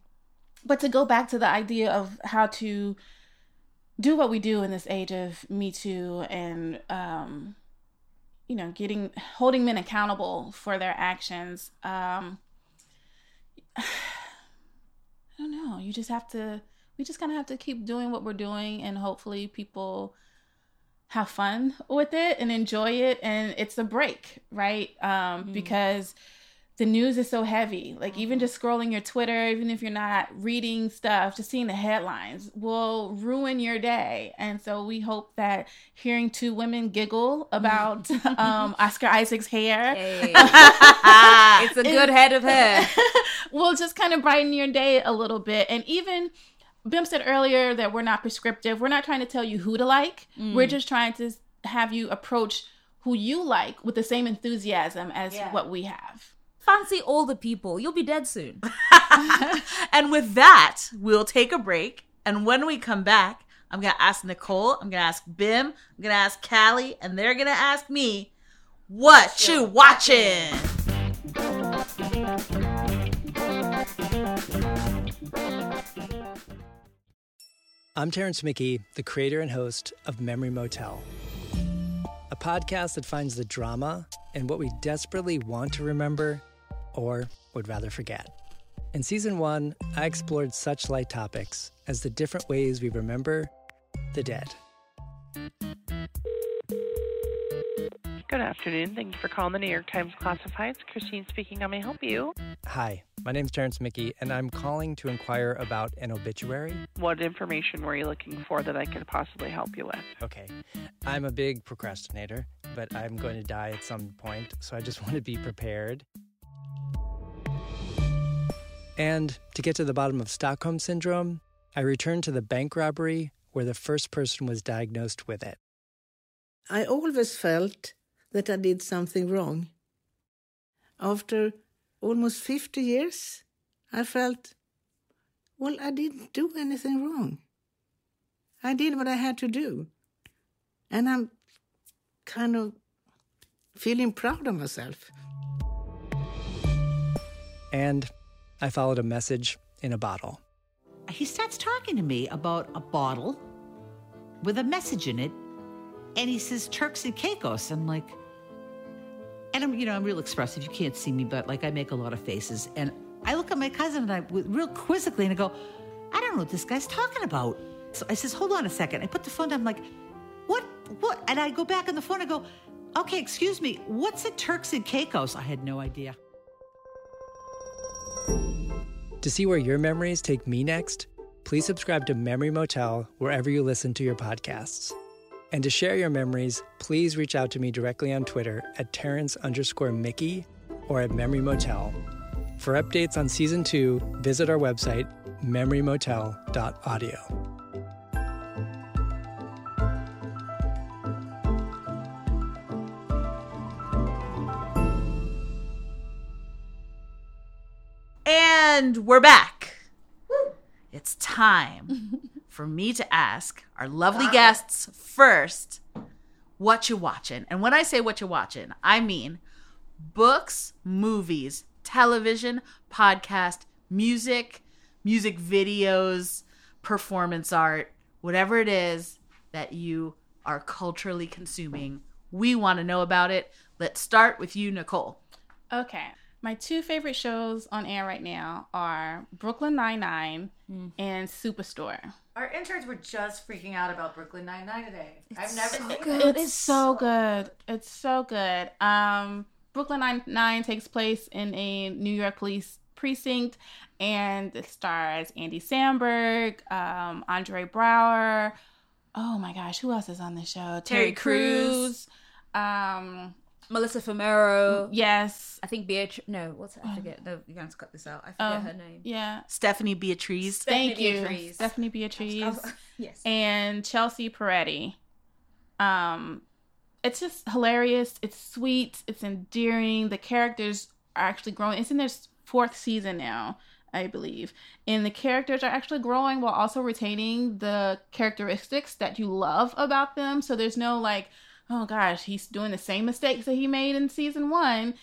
but to go back to the idea of how to do what we do in this age of me too and um you know getting holding men accountable for their actions um [sighs] I don't know. You just have to. We just kind of have to keep doing what we're doing, and hopefully, people have fun with it and enjoy it. And it's a break, right? Um, Because the news is so heavy. Like even just scrolling your Twitter, even if you're not reading stuff, just seeing the headlines will ruin your day. And so we hope that hearing two women giggle about [laughs] um, Oscar Isaac's hair [laughs] it's a good head of hair. [laughs] will just kind of brighten your day a little bit. And even Bim said earlier that we're not prescriptive. We're not trying to tell you who to like. We're just trying to have you approach who you like with the same enthusiasm as what we have. Fancy all the people. You'll be dead soon. [laughs] And with that, we'll take a break. And when we come back, I'm going to ask Nicole, I'm going to ask Bim, I'm going to ask Callie, and they're going to ask me, what you watching? I'm Terrence Mickey, the creator and host of Memory Motel, a podcast that finds the drama and what we desperately want to remember or would rather forget. In season one, I explored such light topics as the different ways we remember the dead. Good afternoon. Thank you for calling the New York Times Classifieds. Christine speaking. How may I help you? Hi, my name's Terrence Mickey, and I'm calling to inquire about an obituary. What information were you looking for that I could possibly help you with? Okay, I'm a big procrastinator, but I'm going to die at some point, so I just [laughs] want to be prepared. And to get to the bottom of Stockholm Syndrome, I returned to the bank robbery where the first person was diagnosed with it. I always felt that I did something wrong. After almost 50 years, I felt, well, I didn't do anything wrong. I did what I had to do. And I'm kind of feeling proud of myself. And I followed a message in a bottle. He starts talking to me about a bottle with a message in it, and he says Turks and Caicos. I'm like, and I'm, you know, I'm real expressive. You can't see me, but like I make a lot of faces. And I look at my cousin and I, real quizzically, and I go, I don't know what this guy's talking about. So I says, hold on a second. I put the phone down. I'm like, what, what? And I go back on the phone. I go, okay, excuse me. What's a Turks and Caicos? I had no idea. To see where your memories take me next, please subscribe to Memory Motel wherever you listen to your podcasts. And to share your memories, please reach out to me directly on Twitter at Terrence underscore Mickey or at Memory Motel. For updates on season two, visit our website, memorymotel.audio. And we're back. It's time [laughs] for me to ask our lovely guests first what you're watching. And when I say what you're watching, I mean books, movies, television, podcast, music, music videos, performance art, whatever it is that you are culturally consuming. We want to know about it. Let's start with you, Nicole. Okay. My two favorite shows on air right now are Brooklyn Nine-Nine and Superstore. Our interns were just freaking out about Brooklyn Nine Nine today. I've never seen Good. It's so good. It's so good. Um, Brooklyn Nine Nine takes place in a New York police precinct, and it stars Andy Samberg, um, Andre Braugher. Oh my gosh, who else is on the show? Terry Crews. Crews. Um, Melissa Fumero. yes. I think Beatrice. No, what's it? I forget. No, you're going to cut this out. I forget Oh, her name. Yeah. Stephanie Beatrice. Thank Stephanie you, Beatrice. Stephanie Beatrice. [laughs] yes. and Chelsea Peretti. Um, it's just hilarious. It's sweet. It's endearing. The characters are actually growing. It's in their fourth season now, I believe, and the characters are actually growing while also retaining the characteristics that you love about them. So there's no like, oh gosh, he's doing the same mistakes that he made in season one.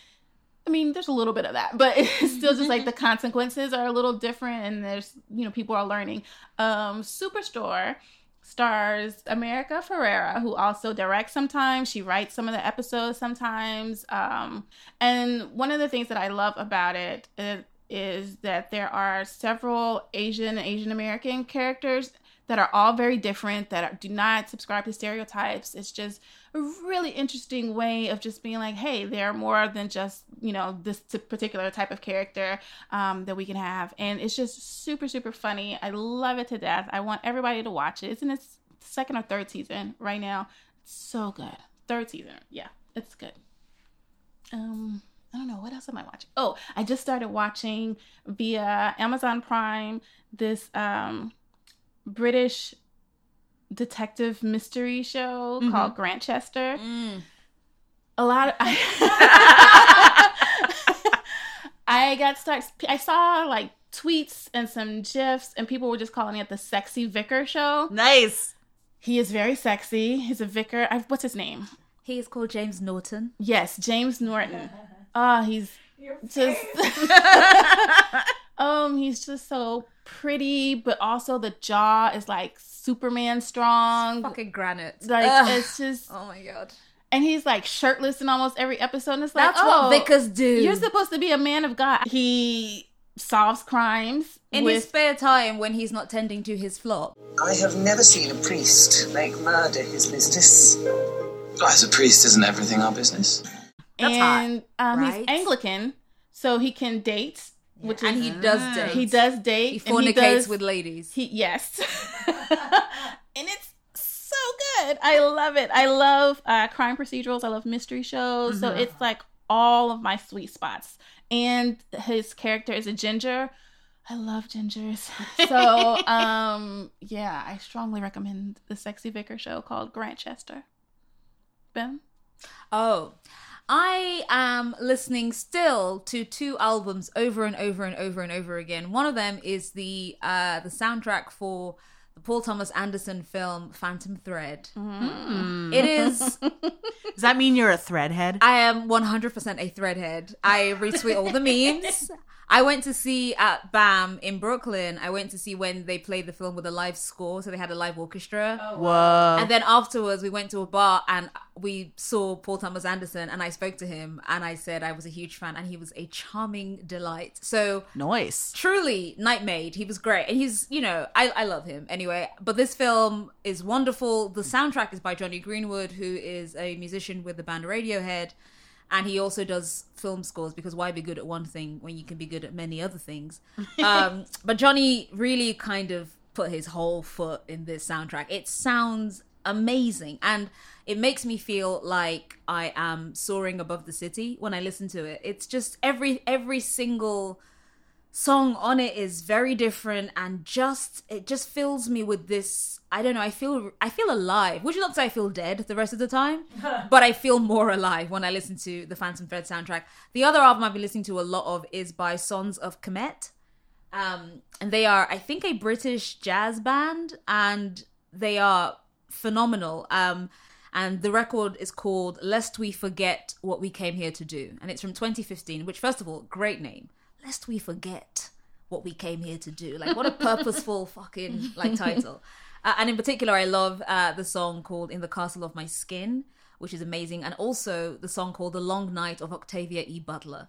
I mean, there's a little bit of that, [laughs] but it's still just like the consequences are a little different, and there's you know people are learning. Um, Superstore stars America Ferrera, who also directs sometimes. She writes some of the episodes sometimes. Um, and one of the things that I love about it is, is that there are several Asian Asian American characters that are all very different that are, do not subscribe to stereotypes. It's just a really interesting way of just being like, hey, they're more than just you know this particular type of character um, that we can have, and it's just super super funny. I love it to death. I want everybody to watch it. It's in its second or third season right now. It's so good. Third season, yeah, it's good. Um, I don't know what else am I watching. Oh, I just started watching via Amazon Prime this um British detective mystery show called Grantchester. A lot of [laughs] I got stuck. I saw like tweets and some gifs, and people were just calling it the sexy vicar show. Nice. He is very sexy. He's a vicar. I, what's his name? He is called James Norton. Yes, James Norton. [laughs] Ah, he's just [laughs] um, he's just so pretty, but also the jaw is like Superman strong. Fucking granite. Like Ugh. it's just, Oh my god. and he's like shirtless in almost every episode. And it's like, That's oh, what vicars do. You're supposed to be a man of God. He solves crimes In with his spare time when he's not tending to his flock. I have never seen a priest make murder his business. As a priest, isn't everything our business? That's hot, and um, right? he's Anglican, so he can date. Which And is, he does date. He does date. He and fornicates does- with ladies. He yes, [laughs] and it's so good. I love it. I love uh, crime procedurals. I love mystery shows. So it's like all of my sweet spots. And his character is a ginger. I love gingers. [laughs] So um, yeah, I strongly recommend the Sexy Vicar show called Grantchester. Ben. Oh, I am listening still to two albums over and over and over and over again. One of them is the uh, the soundtrack for the Paul Thomas Anderson film Phantom Thread. It is. [laughs] Does that mean you're a threadhead? I am 100% a threadhead. I retweet all the memes. [laughs] I went to see at BAM in Brooklyn. I went to see when they played the film with a live score, so they had a live orchestra. Oh, Whoa. And then afterwards, we went to a bar and we saw Paul Thomas Anderson, and I spoke to him, and I said I was a huge fan, and he was a charming delight. So nice, truly, Nightmade, he was great, and he's you know I I love him anyway. But this film is wonderful. The soundtrack is by Jonny Greenwood, who is a musician with the band Radiohead. And he also does film scores because why be good at one thing when you can be good at many other things? [laughs] Um, but Jonny really kind of put his whole foot in this soundtrack. It sounds amazing and it makes me feel like I am soaring above the city when I listen to it. It's just every every single song on it is very different and just it just fills me with this I don't know I feel I feel alive. Which is not to say I feel dead the rest of the time? [laughs] But I feel more alive when I listen to the Phantom Thread soundtrack. The other album I've been listening to a lot of is by Sons of Kemet. Um and they are I think a British jazz band and they are phenomenal. Um and the record is called Lest We Forget What We Came Here to Do. And it's from 2015 which first of all great name lest we forget what we came here to do. Like, what a purposeful [laughs] fucking like title. Uh, and in particular, I love uh, the song called "In the Castle of My Skin," which is amazing, and also the song called "The Long Night" of Octavia E. Butler.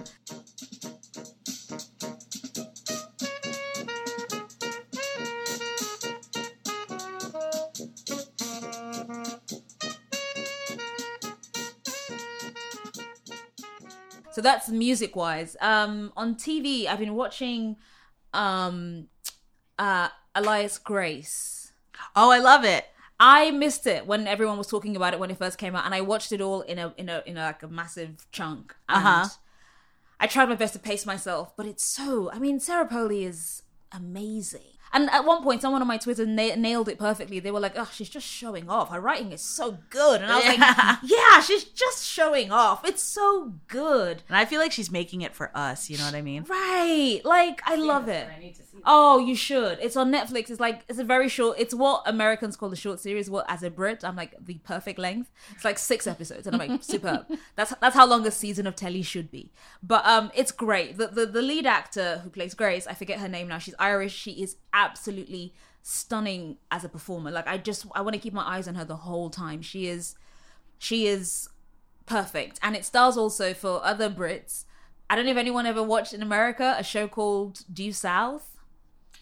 So that's music wise. Um, on TV, I've been watching um, uh, Alias Grace. Oh, I love it. I missed it when everyone was talking about it when it first came out, and I watched it all in a in a in a, like a massive chunk. Uh-huh. I tried my best to pace myself, but it's so. I mean, Sarah Polley is amazing. And at one point, someone on my Twitter na- nailed it perfectly. They were like, "Oh, she's just showing off. Her writing is so good." And I was like, "Yeah, [laughs] she's just showing off. It's so good." And I feel like she's making it for us. You know what I mean? Right. Like I love it. Oh, you should. It's on Netflix. It's like it's a very short. It's what Americans call a short series. What as a Brit, I'm like the perfect length. It's like six episodes, and I'm like superb. [laughs] That's that's how long a season of telly should be. But um, it's great. The the, the lead actor who plays Grace, I forget her name now. She's Irish. She is absolutely stunning as a performer. Like I just I want to keep my eyes on her the whole time. She is she is perfect. And it stars also for other Brits. I don't know if anyone ever watched in America a show called Due South.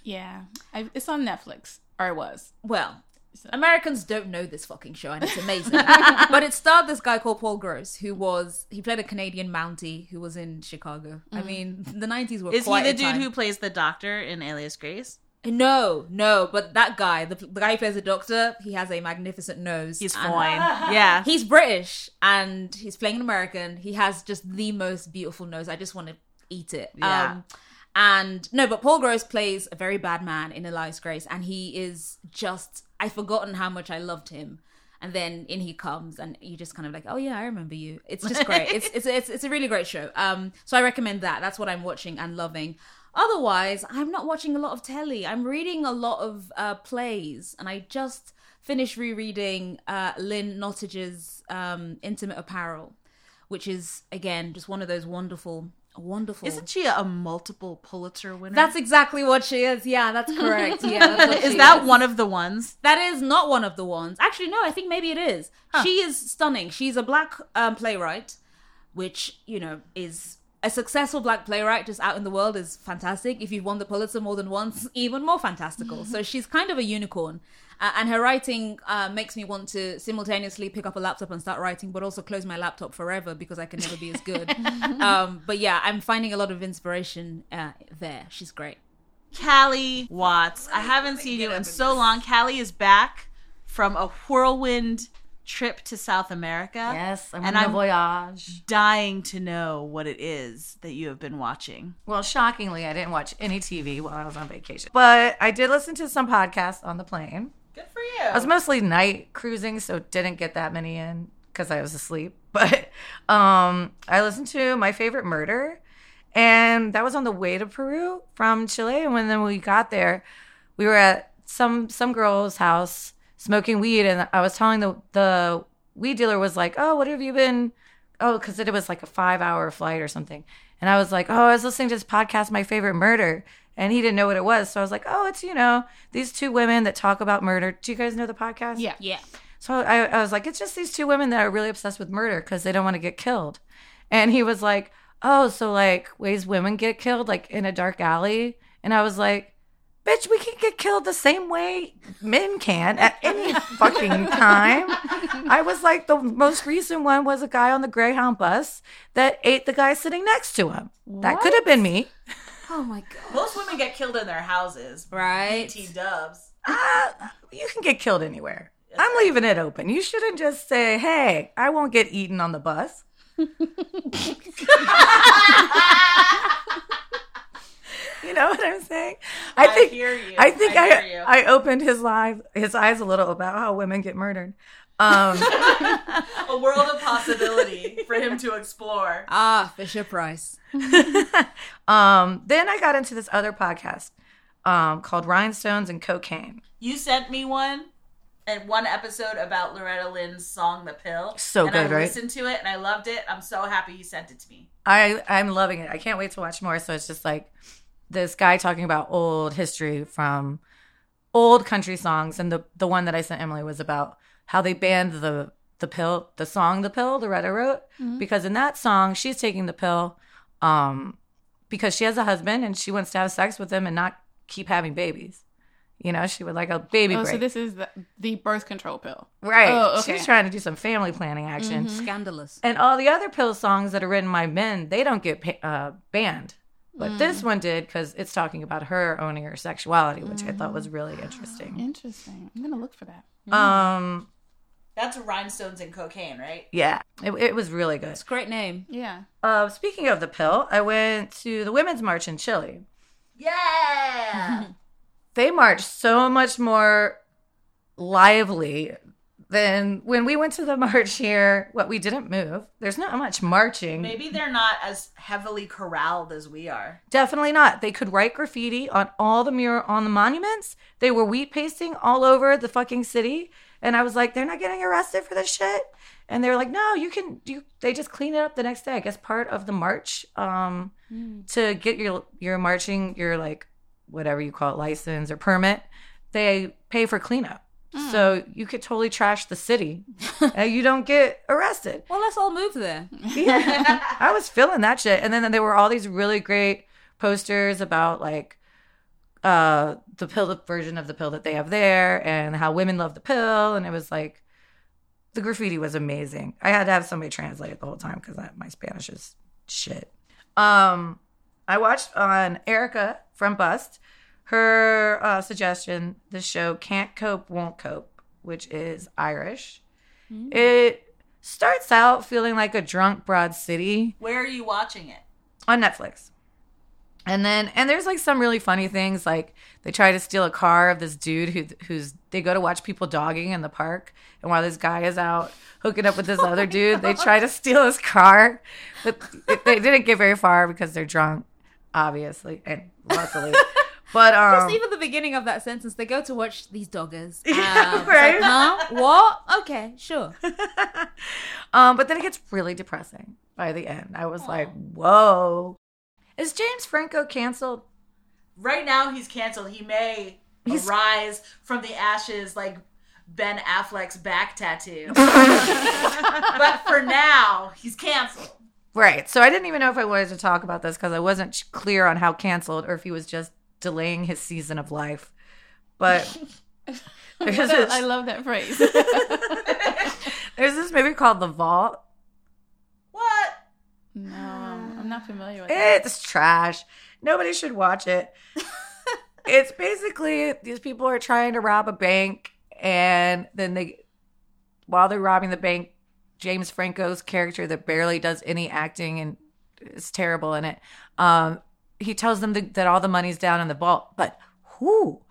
Yeah, I, it's on Netflix, or it was. Well, Americans don't know this fucking show, and it's amazing. [laughs] but it starred this guy called Paul Gross, who was he played a Canadian Mountie who was in Chicago. I mm. mean, the nineties were Is he the a dude time. who plays the doctor in Alias Grace? No, no, but that guy, the, the guy who plays the doctor, he has a magnificent nose. He's and- fine. [laughs] yeah. He's British and he's playing an American. He has just the most beautiful nose. I just want to eat it. Yeah. Um, and no, but Paul Gross plays a very bad man in Alias Grace, and he is just. I've forgotten how much I loved him. And then in he comes, and you just kind of like, oh yeah, I remember you. It's just great. it's, [laughs] it's it's it's a really great show. Um, so I recommend that. That's what I'm watching and loving. Otherwise, I'm not watching a lot of telly. I'm reading a lot of uh, plays, and I just finished rereading uh, Lynn Nottage's um, Intimate Apparel, which is again just one of those wonderful, wonderful. Isn't she a multiple Pulitzer winner? That's exactly what she is. Yeah, that's correct. [laughs] Yeah, that's is that one of the ones? That is not one of the ones. Actually, no, I think maybe it is. She is stunning. She's a black um, playwright, which, you know, is a successful black playwright just out in the world is fantastic. If you've won the Pulitzer more than once, [laughs] even more fantastical. so [laughs] she's kind of a unicorn. Uh, and her writing uh, makes me want to simultaneously pick up a laptop and start writing, but also close my laptop forever because I can never be as good. [laughs] um, but yeah, I'm finding a lot of inspiration uh, there. She's great. Callie Watts. I haven't seen you in so long. Callie is back from a whirlwind trip to South America. Yes, I'm and on a I'm voyage. dying to know what it is that you have been watching. Well, shockingly, I didn't watch any TV while I was on vacation, but I did listen to some podcasts on the plane. Good for you. I was mostly night cruising, so didn't get that many in because I was asleep. [laughs] But um, I listened to my favorite murder, and that was on the way to Peru from Chile. And when then we got there, we were at some some girl's house smoking weed, and I was telling the the weed dealer was like, "Oh, what have you been?" Oh, because it was like a five hour flight or something, and I was like, "Oh, I was listening to this podcast, my favorite murder." And he didn't know what it was. So I was like, oh, it's, you know, these two women that talk about murder. Do you guys know the podcast? Yeah. Yeah. So I, I was like, it's just these two women that are really obsessed with murder because they don't want to get killed. And he was like, oh, so like ways women get killed, like in a dark alley. And I was like, bitch, we can get killed the same way men can at any fucking time. I was like, the most recent one was a guy on the Greyhound bus that ate the guy sitting next to him. That could have been me. Oh my god. Most women get killed in their houses. Right. T dubs. Uh, you can get killed anywhere. I'm leaving it open. You shouldn't just say, hey, I won't get eaten on the bus. [laughs] [laughs] [laughs] you know what I'm saying? I I think hear you. I think I I, you. I, opened his live his eyes a little about how women get murdered. Um, [laughs] A world of possibility for him to explore. Ah, Fisher Price. [laughs] um, then I got into this other podcast um, called Rhinestones and Cocaine. You sent me one and one episode about Loretta Lynn's song "The Pill." So and good, I right? listened to it and I loved it. I'm so happy you sent it to me. I I'm loving it. I can't wait to watch more. So it's just like this guy talking about old history from old country songs, and the the one that I sent Emily was about how they banned the the pill, the song "The Pill" Loretta wrote, because in that song she's taking the pill, um, because she has a husband and she wants to have sex with him and not keep having babies. You know, she would like a baby Oh, break. so this is the, the birth control pill. right. Oh, okay. She's trying to do some family planning action. Scandalous. And all the other pill songs that are written by men, they don't get uh, banned. But this one did because it's talking about her owning her sexuality, which I thought was really interesting. Interesting. I'm gonna look for that. Um, That's rhinestones and cocaine, right? yeah, it, it was really good. It's a great name. Yeah. Uh, speaking of the pill, I went to the Women's March in Chile. Yeah. [laughs] They marched so much more lively than when we went to the [laughs] march here. What we didn't move. There's not much marching. Maybe they're not as heavily corralled as we are. Definitely not. They could write graffiti on all the mural on the monuments. They were wheat pasting all over the fucking city. And I was like, they're not getting arrested for this shit. And they were like, no, you can you they just clean it up the next day. I guess part of the march, um, to get your your marching, your like whatever you call it, license or permit, they pay for cleanup. So you could totally trash the city [laughs] and you don't get arrested. Well, let's all move there. Yeah. [laughs] I was feeling that shit. And then there were all these really great posters about like uh the pill version of the pill that they have there and how women love the pill. And it was like the graffiti was amazing. I had to have somebody translate it the whole time because my Spanish is shit. Um I watched on Erica from Bust her uh, suggestion, the show Can't Cope, Won't Cope, which is Irish. It starts out feeling like a drunk Broad City Where are you watching it? on Netflix. And then and there's like some really funny things like they try to steal a car of this dude who who's they go to watch people dogging in the park and while this guy is out hooking up with this other [laughs] dude they try to steal his car but they didn't get very far because they're drunk obviously and luckily [laughs] but um Just even the beginning of that sentence, they go to watch these doggers. [laughs] Yeah, Um, it's right. Like, huh? What? Okay, sure. [laughs] Um, but then it gets really depressing by the end. I was like, whoa. Is James Franco canceled? Right now, he's canceled. He may arise from the ashes like Ben Affleck's back tattoo. [laughs] but for now, he's canceled. Right. So I didn't even know if I wanted to talk about this because I wasn't clear on how canceled or if he was just delaying his season of life. But [laughs] there's this, I love that phrase. [laughs] there's this movie called The Vault. What? no, I'm not familiar with it. It's trash. Nobody should watch it. [laughs] it's basically these people are trying to rob a bank, and then they, while they're robbing the bank, James Franco's character that barely does any acting and is terrible in it, um, he tells them that, that all the money's down in the vault, but who?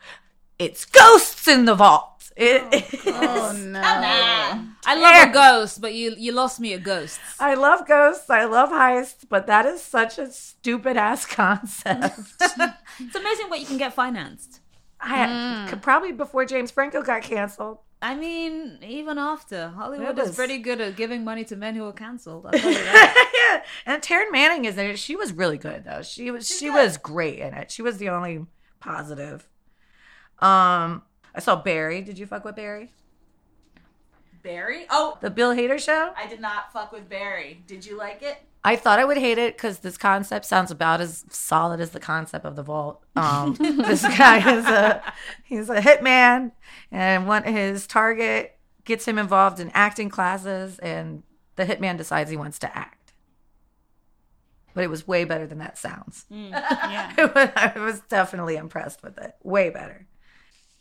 it's ghosts in the vault. It, Oh, oh no. I love a ghost, but you you lost me at ghosts. I love ghosts. I love heists, but that is such a stupid ass [laughs] concept. It's amazing what you can get financed. I could mm. probably before James Franco got canceled. I mean, even after Hollywood is was- pretty good at giving money to men who are cancelled. I'll tell you that. yeah, [laughs] and Taryn Manning is in it. She was really good though. She was she was great in it. She was the only positive. Um, I saw Barry. Did you fuck with Barry? Barry? Oh, The Bill Hader show. I did not fuck with Barry. Did you like it? I thought I would hate it because this concept sounds about as solid as the concept of the vault. Um, [laughs] this guy is a he's a hitman, and one his target gets him involved in acting classes, and the hitman decides he wants to act. But it was way better than that sounds. [laughs] Yeah. I was definitely impressed with it. Way better.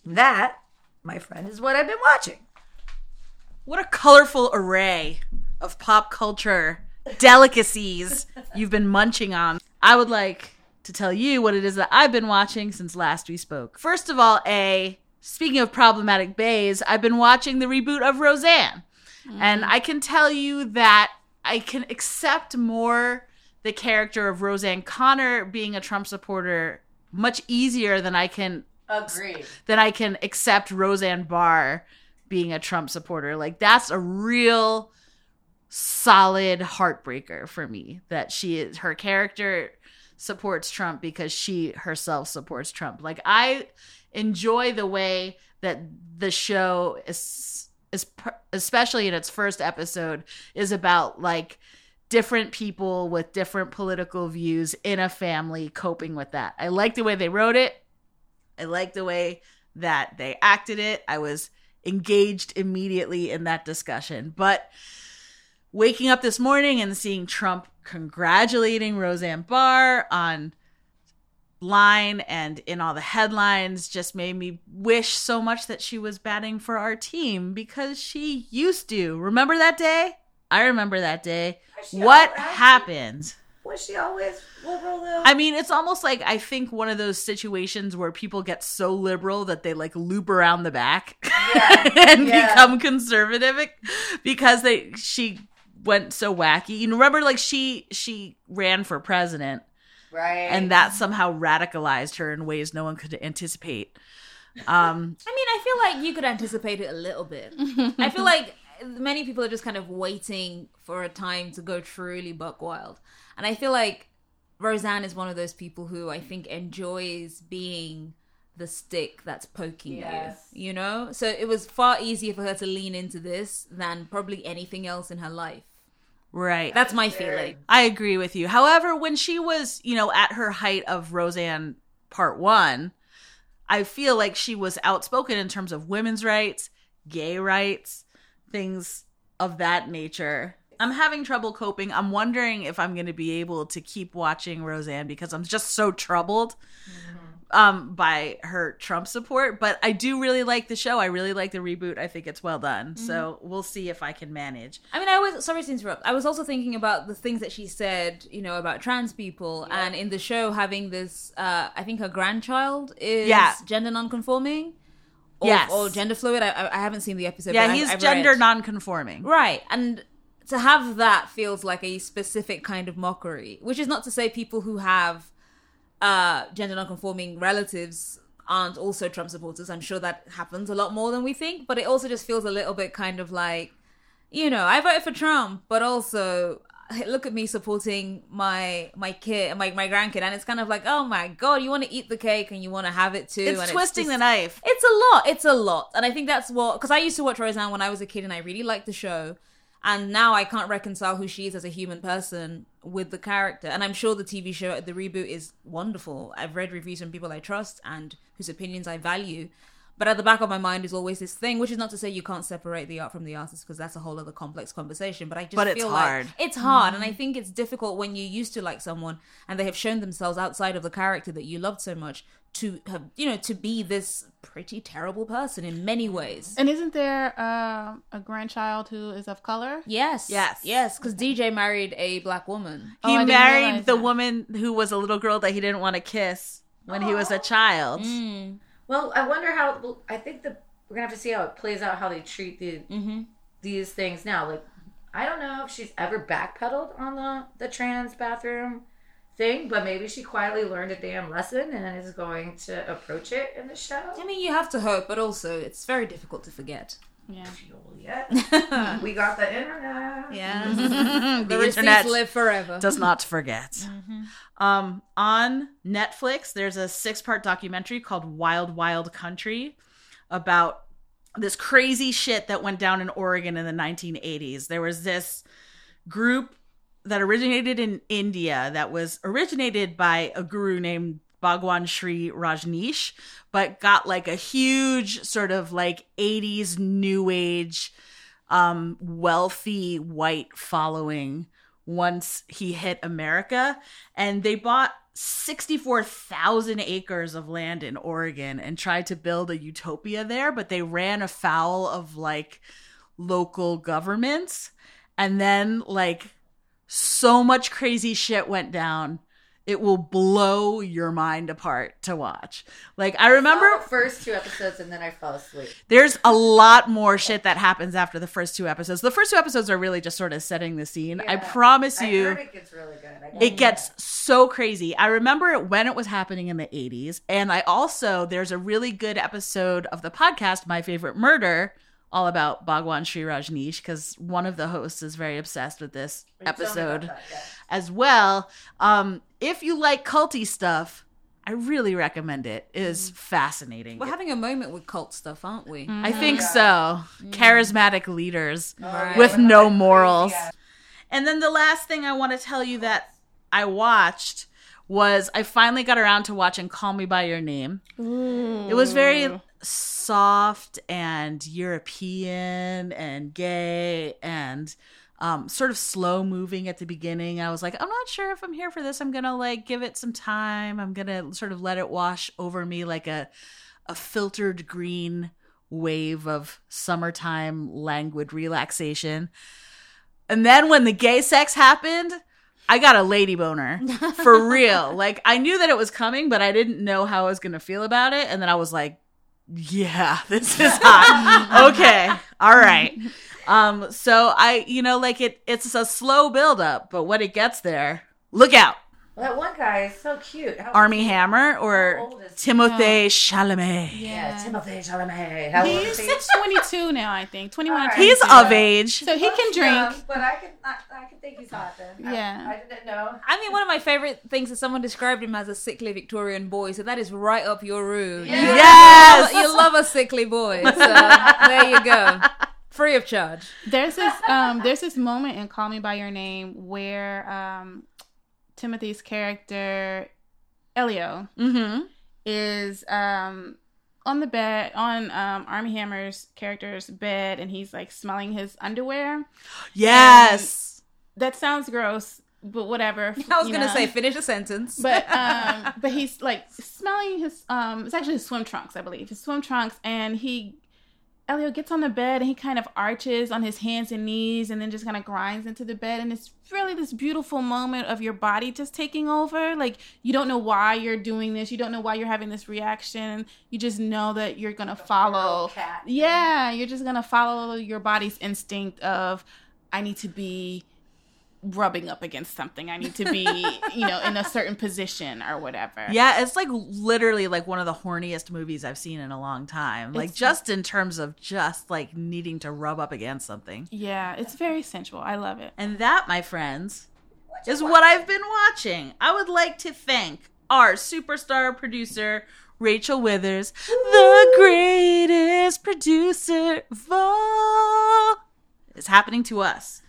That, my friend, is what I've been watching. What a colorful array of pop culture delicacies you've been munching on. I would like to tell you what it is that I've been watching since last we spoke. First of all, A, speaking of problematic bays, I've been watching the reboot of Roseanne. And I can tell you that I can accept more the character of Roseanne Connor being a Trump supporter much easier than I can Agreed. then I can accept Roseanne Barr being a Trump supporter. Like that's a real solid heartbreaker for me that she is her character supports Trump because she herself supports Trump. Like I enjoy the way that the show is is especially in its first episode is about like different people with different political views in a family coping with that. I like the way they wrote it. I like the way that they acted it. I was engaged immediately in that discussion. But waking up this morning and seeing Trump congratulating Roseanne Barr on line and in all the headlines just made me wish so much that she was batting for our team because she used to. Remember that day? I remember that day. What happened? Was she always liberal though? I mean, it's almost like I think one of those situations where people get so liberal that they like loop around the back [laughs] and Yeah. become conservative because they she went so wacky. You remember, like she she ran for president, right. and that somehow radicalized her in ways no one could anticipate. Um, I mean, I feel like you could anticipate it a little bit. I feel like many people are just kind of waiting for a time to go truly buck wild. And I feel like Roseanne is one of those people who I think enjoys being the stick that's poking Yes. you. You know? So it was far easier for her to lean into this than probably anything else in her life. Right. That's my feeling. I agree with you. However, when she was, you know, at her height of Roseanne part one, I feel like she was outspoken in terms of women's rights, gay rights, things of that nature. I'm having trouble coping. I'm wondering if I'm going to be able to keep watching Roseanne because I'm just so troubled mm-hmm. Um by her Trump support, but I do really like the show. I really like the reboot. I think it's well done. So, we'll see if I can manage. I mean, I was sorry to interrupt. I was also thinking about the things that she said, you know, about trans people, and in the show having this. Uh, I think her grandchild is Yeah. gender nonconforming, or, Yes. or gender fluid. I, I haven't seen the episode. Yeah, he's I've gender read. non-conforming. right, and to have that feels like a specific kind of mockery. Which is not to say people who have uh, gender nonconforming relatives aren't also Trump supporters. I'm sure that happens a lot more than we think, but it also just feels a little bit kind of like, you know, I voted for Trump, but also look at me supporting my my kid, my my grandkid, and it's kind of like, oh my god, you want to eat the cake and you want to have it too. It's and twisting just- the knife. It's a lot. It's a lot, and I think that's what because I used to watch Roseanne when I was a kid, and I really liked the show. And now I can't reconcile who she is as a human person with the character. And I'm sure the TV show, the reboot, is wonderful. I've read reviews from people I trust and whose opinions I value. But at the back of my mind is always this thing, which is not to say you can't separate the art from the artist because that's a whole other complex conversation. But I just But it's feel hard. like it's hard, and I think it's difficult when you used to like someone and they have shown themselves outside of the character that you loved so much to have, you know, to be this pretty terrible person in many ways. And isn't there uh, a grandchild who is of color? Yes, Yes. yes, because DJ married a black woman. Oh, He I didn't married the that. woman who was a little girl that he didn't want to kiss when he was a child. Mm. Well, I wonder how. I think that we're gonna have to see how it plays out, how they treat the Mm-hmm. these things now. Like, I don't know if she's ever backpedaled on the the trans bathroom thing, but maybe she quietly learned a damn lesson and is going to approach it in the show. I mean, you have to hope, but also it's very difficult to forget. Yeah. Yeah, [laughs] [laughs] we got the internet. Yeah, [laughs] The the internet live forever. does not forget. Um, on Netflix, there's a six part documentary called Wild Wild Country about this crazy shit that went down in Oregon in the 1980s. There was this group that originated in India that was originated by a guru named Bhagwan Sri Rajneesh, but got like a huge sort of like 80s new age um wealthy white following once he hit America. And they bought 64,000 acres of land in Oregon and tried to build a utopia there but they ran afoul of like local governments. And then like so much crazy shit went down it will blow your mind apart to watch like i remember the first two episodes and then I fell asleep. there's a lot more shit that happens after the first two episodes. The first two episodes are really just sort of setting the scene. I Yeah. promise I you, heard it gets really good. I it gets so crazy. I remember it when it was happening in the 80s. And I also, there's a really good episode of the podcast, My Favorite Murder, all about Bhagwan Sri Rajneesh, because one of the hosts is very obsessed with this episode as well. Um, if you like culty stuff, I really recommend it. It is fascinating. We're having a moment with cult stuff, aren't we? Mm-hmm. I think so. Mm. Charismatic leaders Right. with no morals. And then the last thing I want to tell you that I watched was I finally got around to watching Call Me by Your Name. It was very soft and European and gay and um, sort of slow moving at the beginning. I was like, I'm not sure if I'm here for this. I'm gonna like give it some time. I'm gonna sort of let it wash over me like a a filtered green wave of summertime languid relaxation. And then when the gay sex happened, I got a lady boner for [laughs] real. Like I knew that it was coming, but I didn't know how I was going to feel about it. And then I was like, yeah, [laughs] this is hot. okay. All right. Um so I, you know, like it it's a slow build up, but when it gets there, look out. Well, that one guy is so cute. How Armie Hammer or old is? Timothée Chalamet. Yeah, Timothy Chalamet. How old is He's he? 22 now, I think. 21 or Alright. 22. He's of age. So he can drink. but I can, I, I can think he's hot then. Yeah. I, didn't know. I mean, one of my favorite things is someone described him as a sickly Victorian boy, so that is right up your room. You Yes. love- you love a sickly boy, so [laughs] there you go, free of charge. There's this um there's this moment in Call Me by Your Name where um Timothy's character Elio Mm-hmm. is um on the bed on um Armie Hammer's character's bed and he's like smelling his underwear. Yes. That sounds gross, but whatever. [laughs] I was gonna know. say finish a sentence, but [laughs] um but he's like smelling his um it's actually his swim trunks i believe his swim trunks and he elio gets on the bed and he kind of arches on his hands and knees and then just kind of grinds into the bed. And it's really this beautiful moment of your body just taking over. Like you don't know why you're doing this. You don't know why you're having this reaction. You just know that you're gonna follow cat. yeah you're just gonna follow your body's instinct of i need to be rubbing up against something. I need to be, you know, in a certain position or whatever. [laughs] Yeah, it's like literally like one of the horniest movies I've seen in a long time. Like It's- just in terms of just like needing to rub up against something. Yeah, it's very sensual. I love it. And that, my friends, is what I've been watching. I would like to thank our superstar producer, Rachel Withers, the greatest producer of all. is happening to us.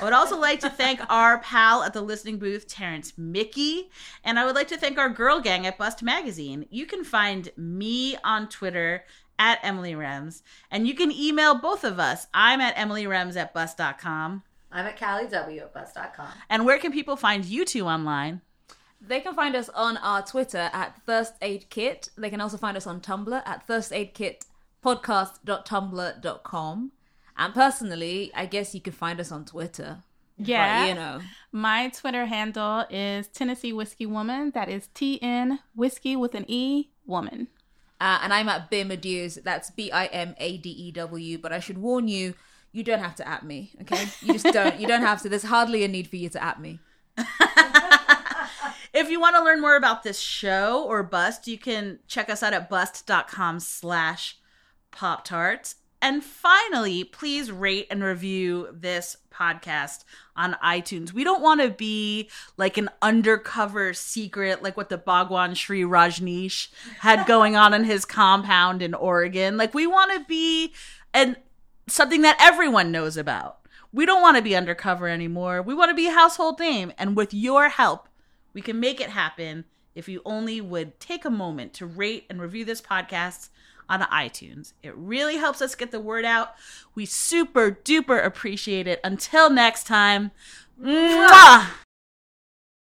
I would also like to thank our pal at the listening booth, Terrence Mickey. And I would like to thank our girl gang at Bust Magazine. You can find me on Twitter at Emily Rems. And you can email both of us. I'm at emilyrems at bust.com. I'm at Callie W at bust.com. And where can people find you two online? They can find us on our Twitter at Thirst Aid Kit. They can also find us on Tumblr at Thirst Aid Kit podcast.tumblr.com. And personally, I guess you can find us on Twitter. Yeah. But, you know. My Twitter handle is Tennessee Whiskey Woman. That is T N Whiskey with an E Woman. Uh, and I'm at Bim Adews. That's B I M A D E W. But I should warn you, you don't have to at me, okay? You just don't. You don't have to. There's hardly a need for you to at me. [laughs] If you want to learn more about this show or Bust, you can check us out at bust.com slash Pop Tarts. And finally, please rate and review this podcast on iTunes. We don't want to be like an undercover secret, like what the Bhagwan Sri Rajneesh had [laughs] going on in his compound in Oregon. Like we want to be and something that everyone knows about. We don't want to be undercover anymore. We want to be a household name. And with your help, we can make it happen if you only would take a moment to rate and review this podcast on iTunes. It really helps us get the word out. We super duper appreciate it. Until next time, mwah!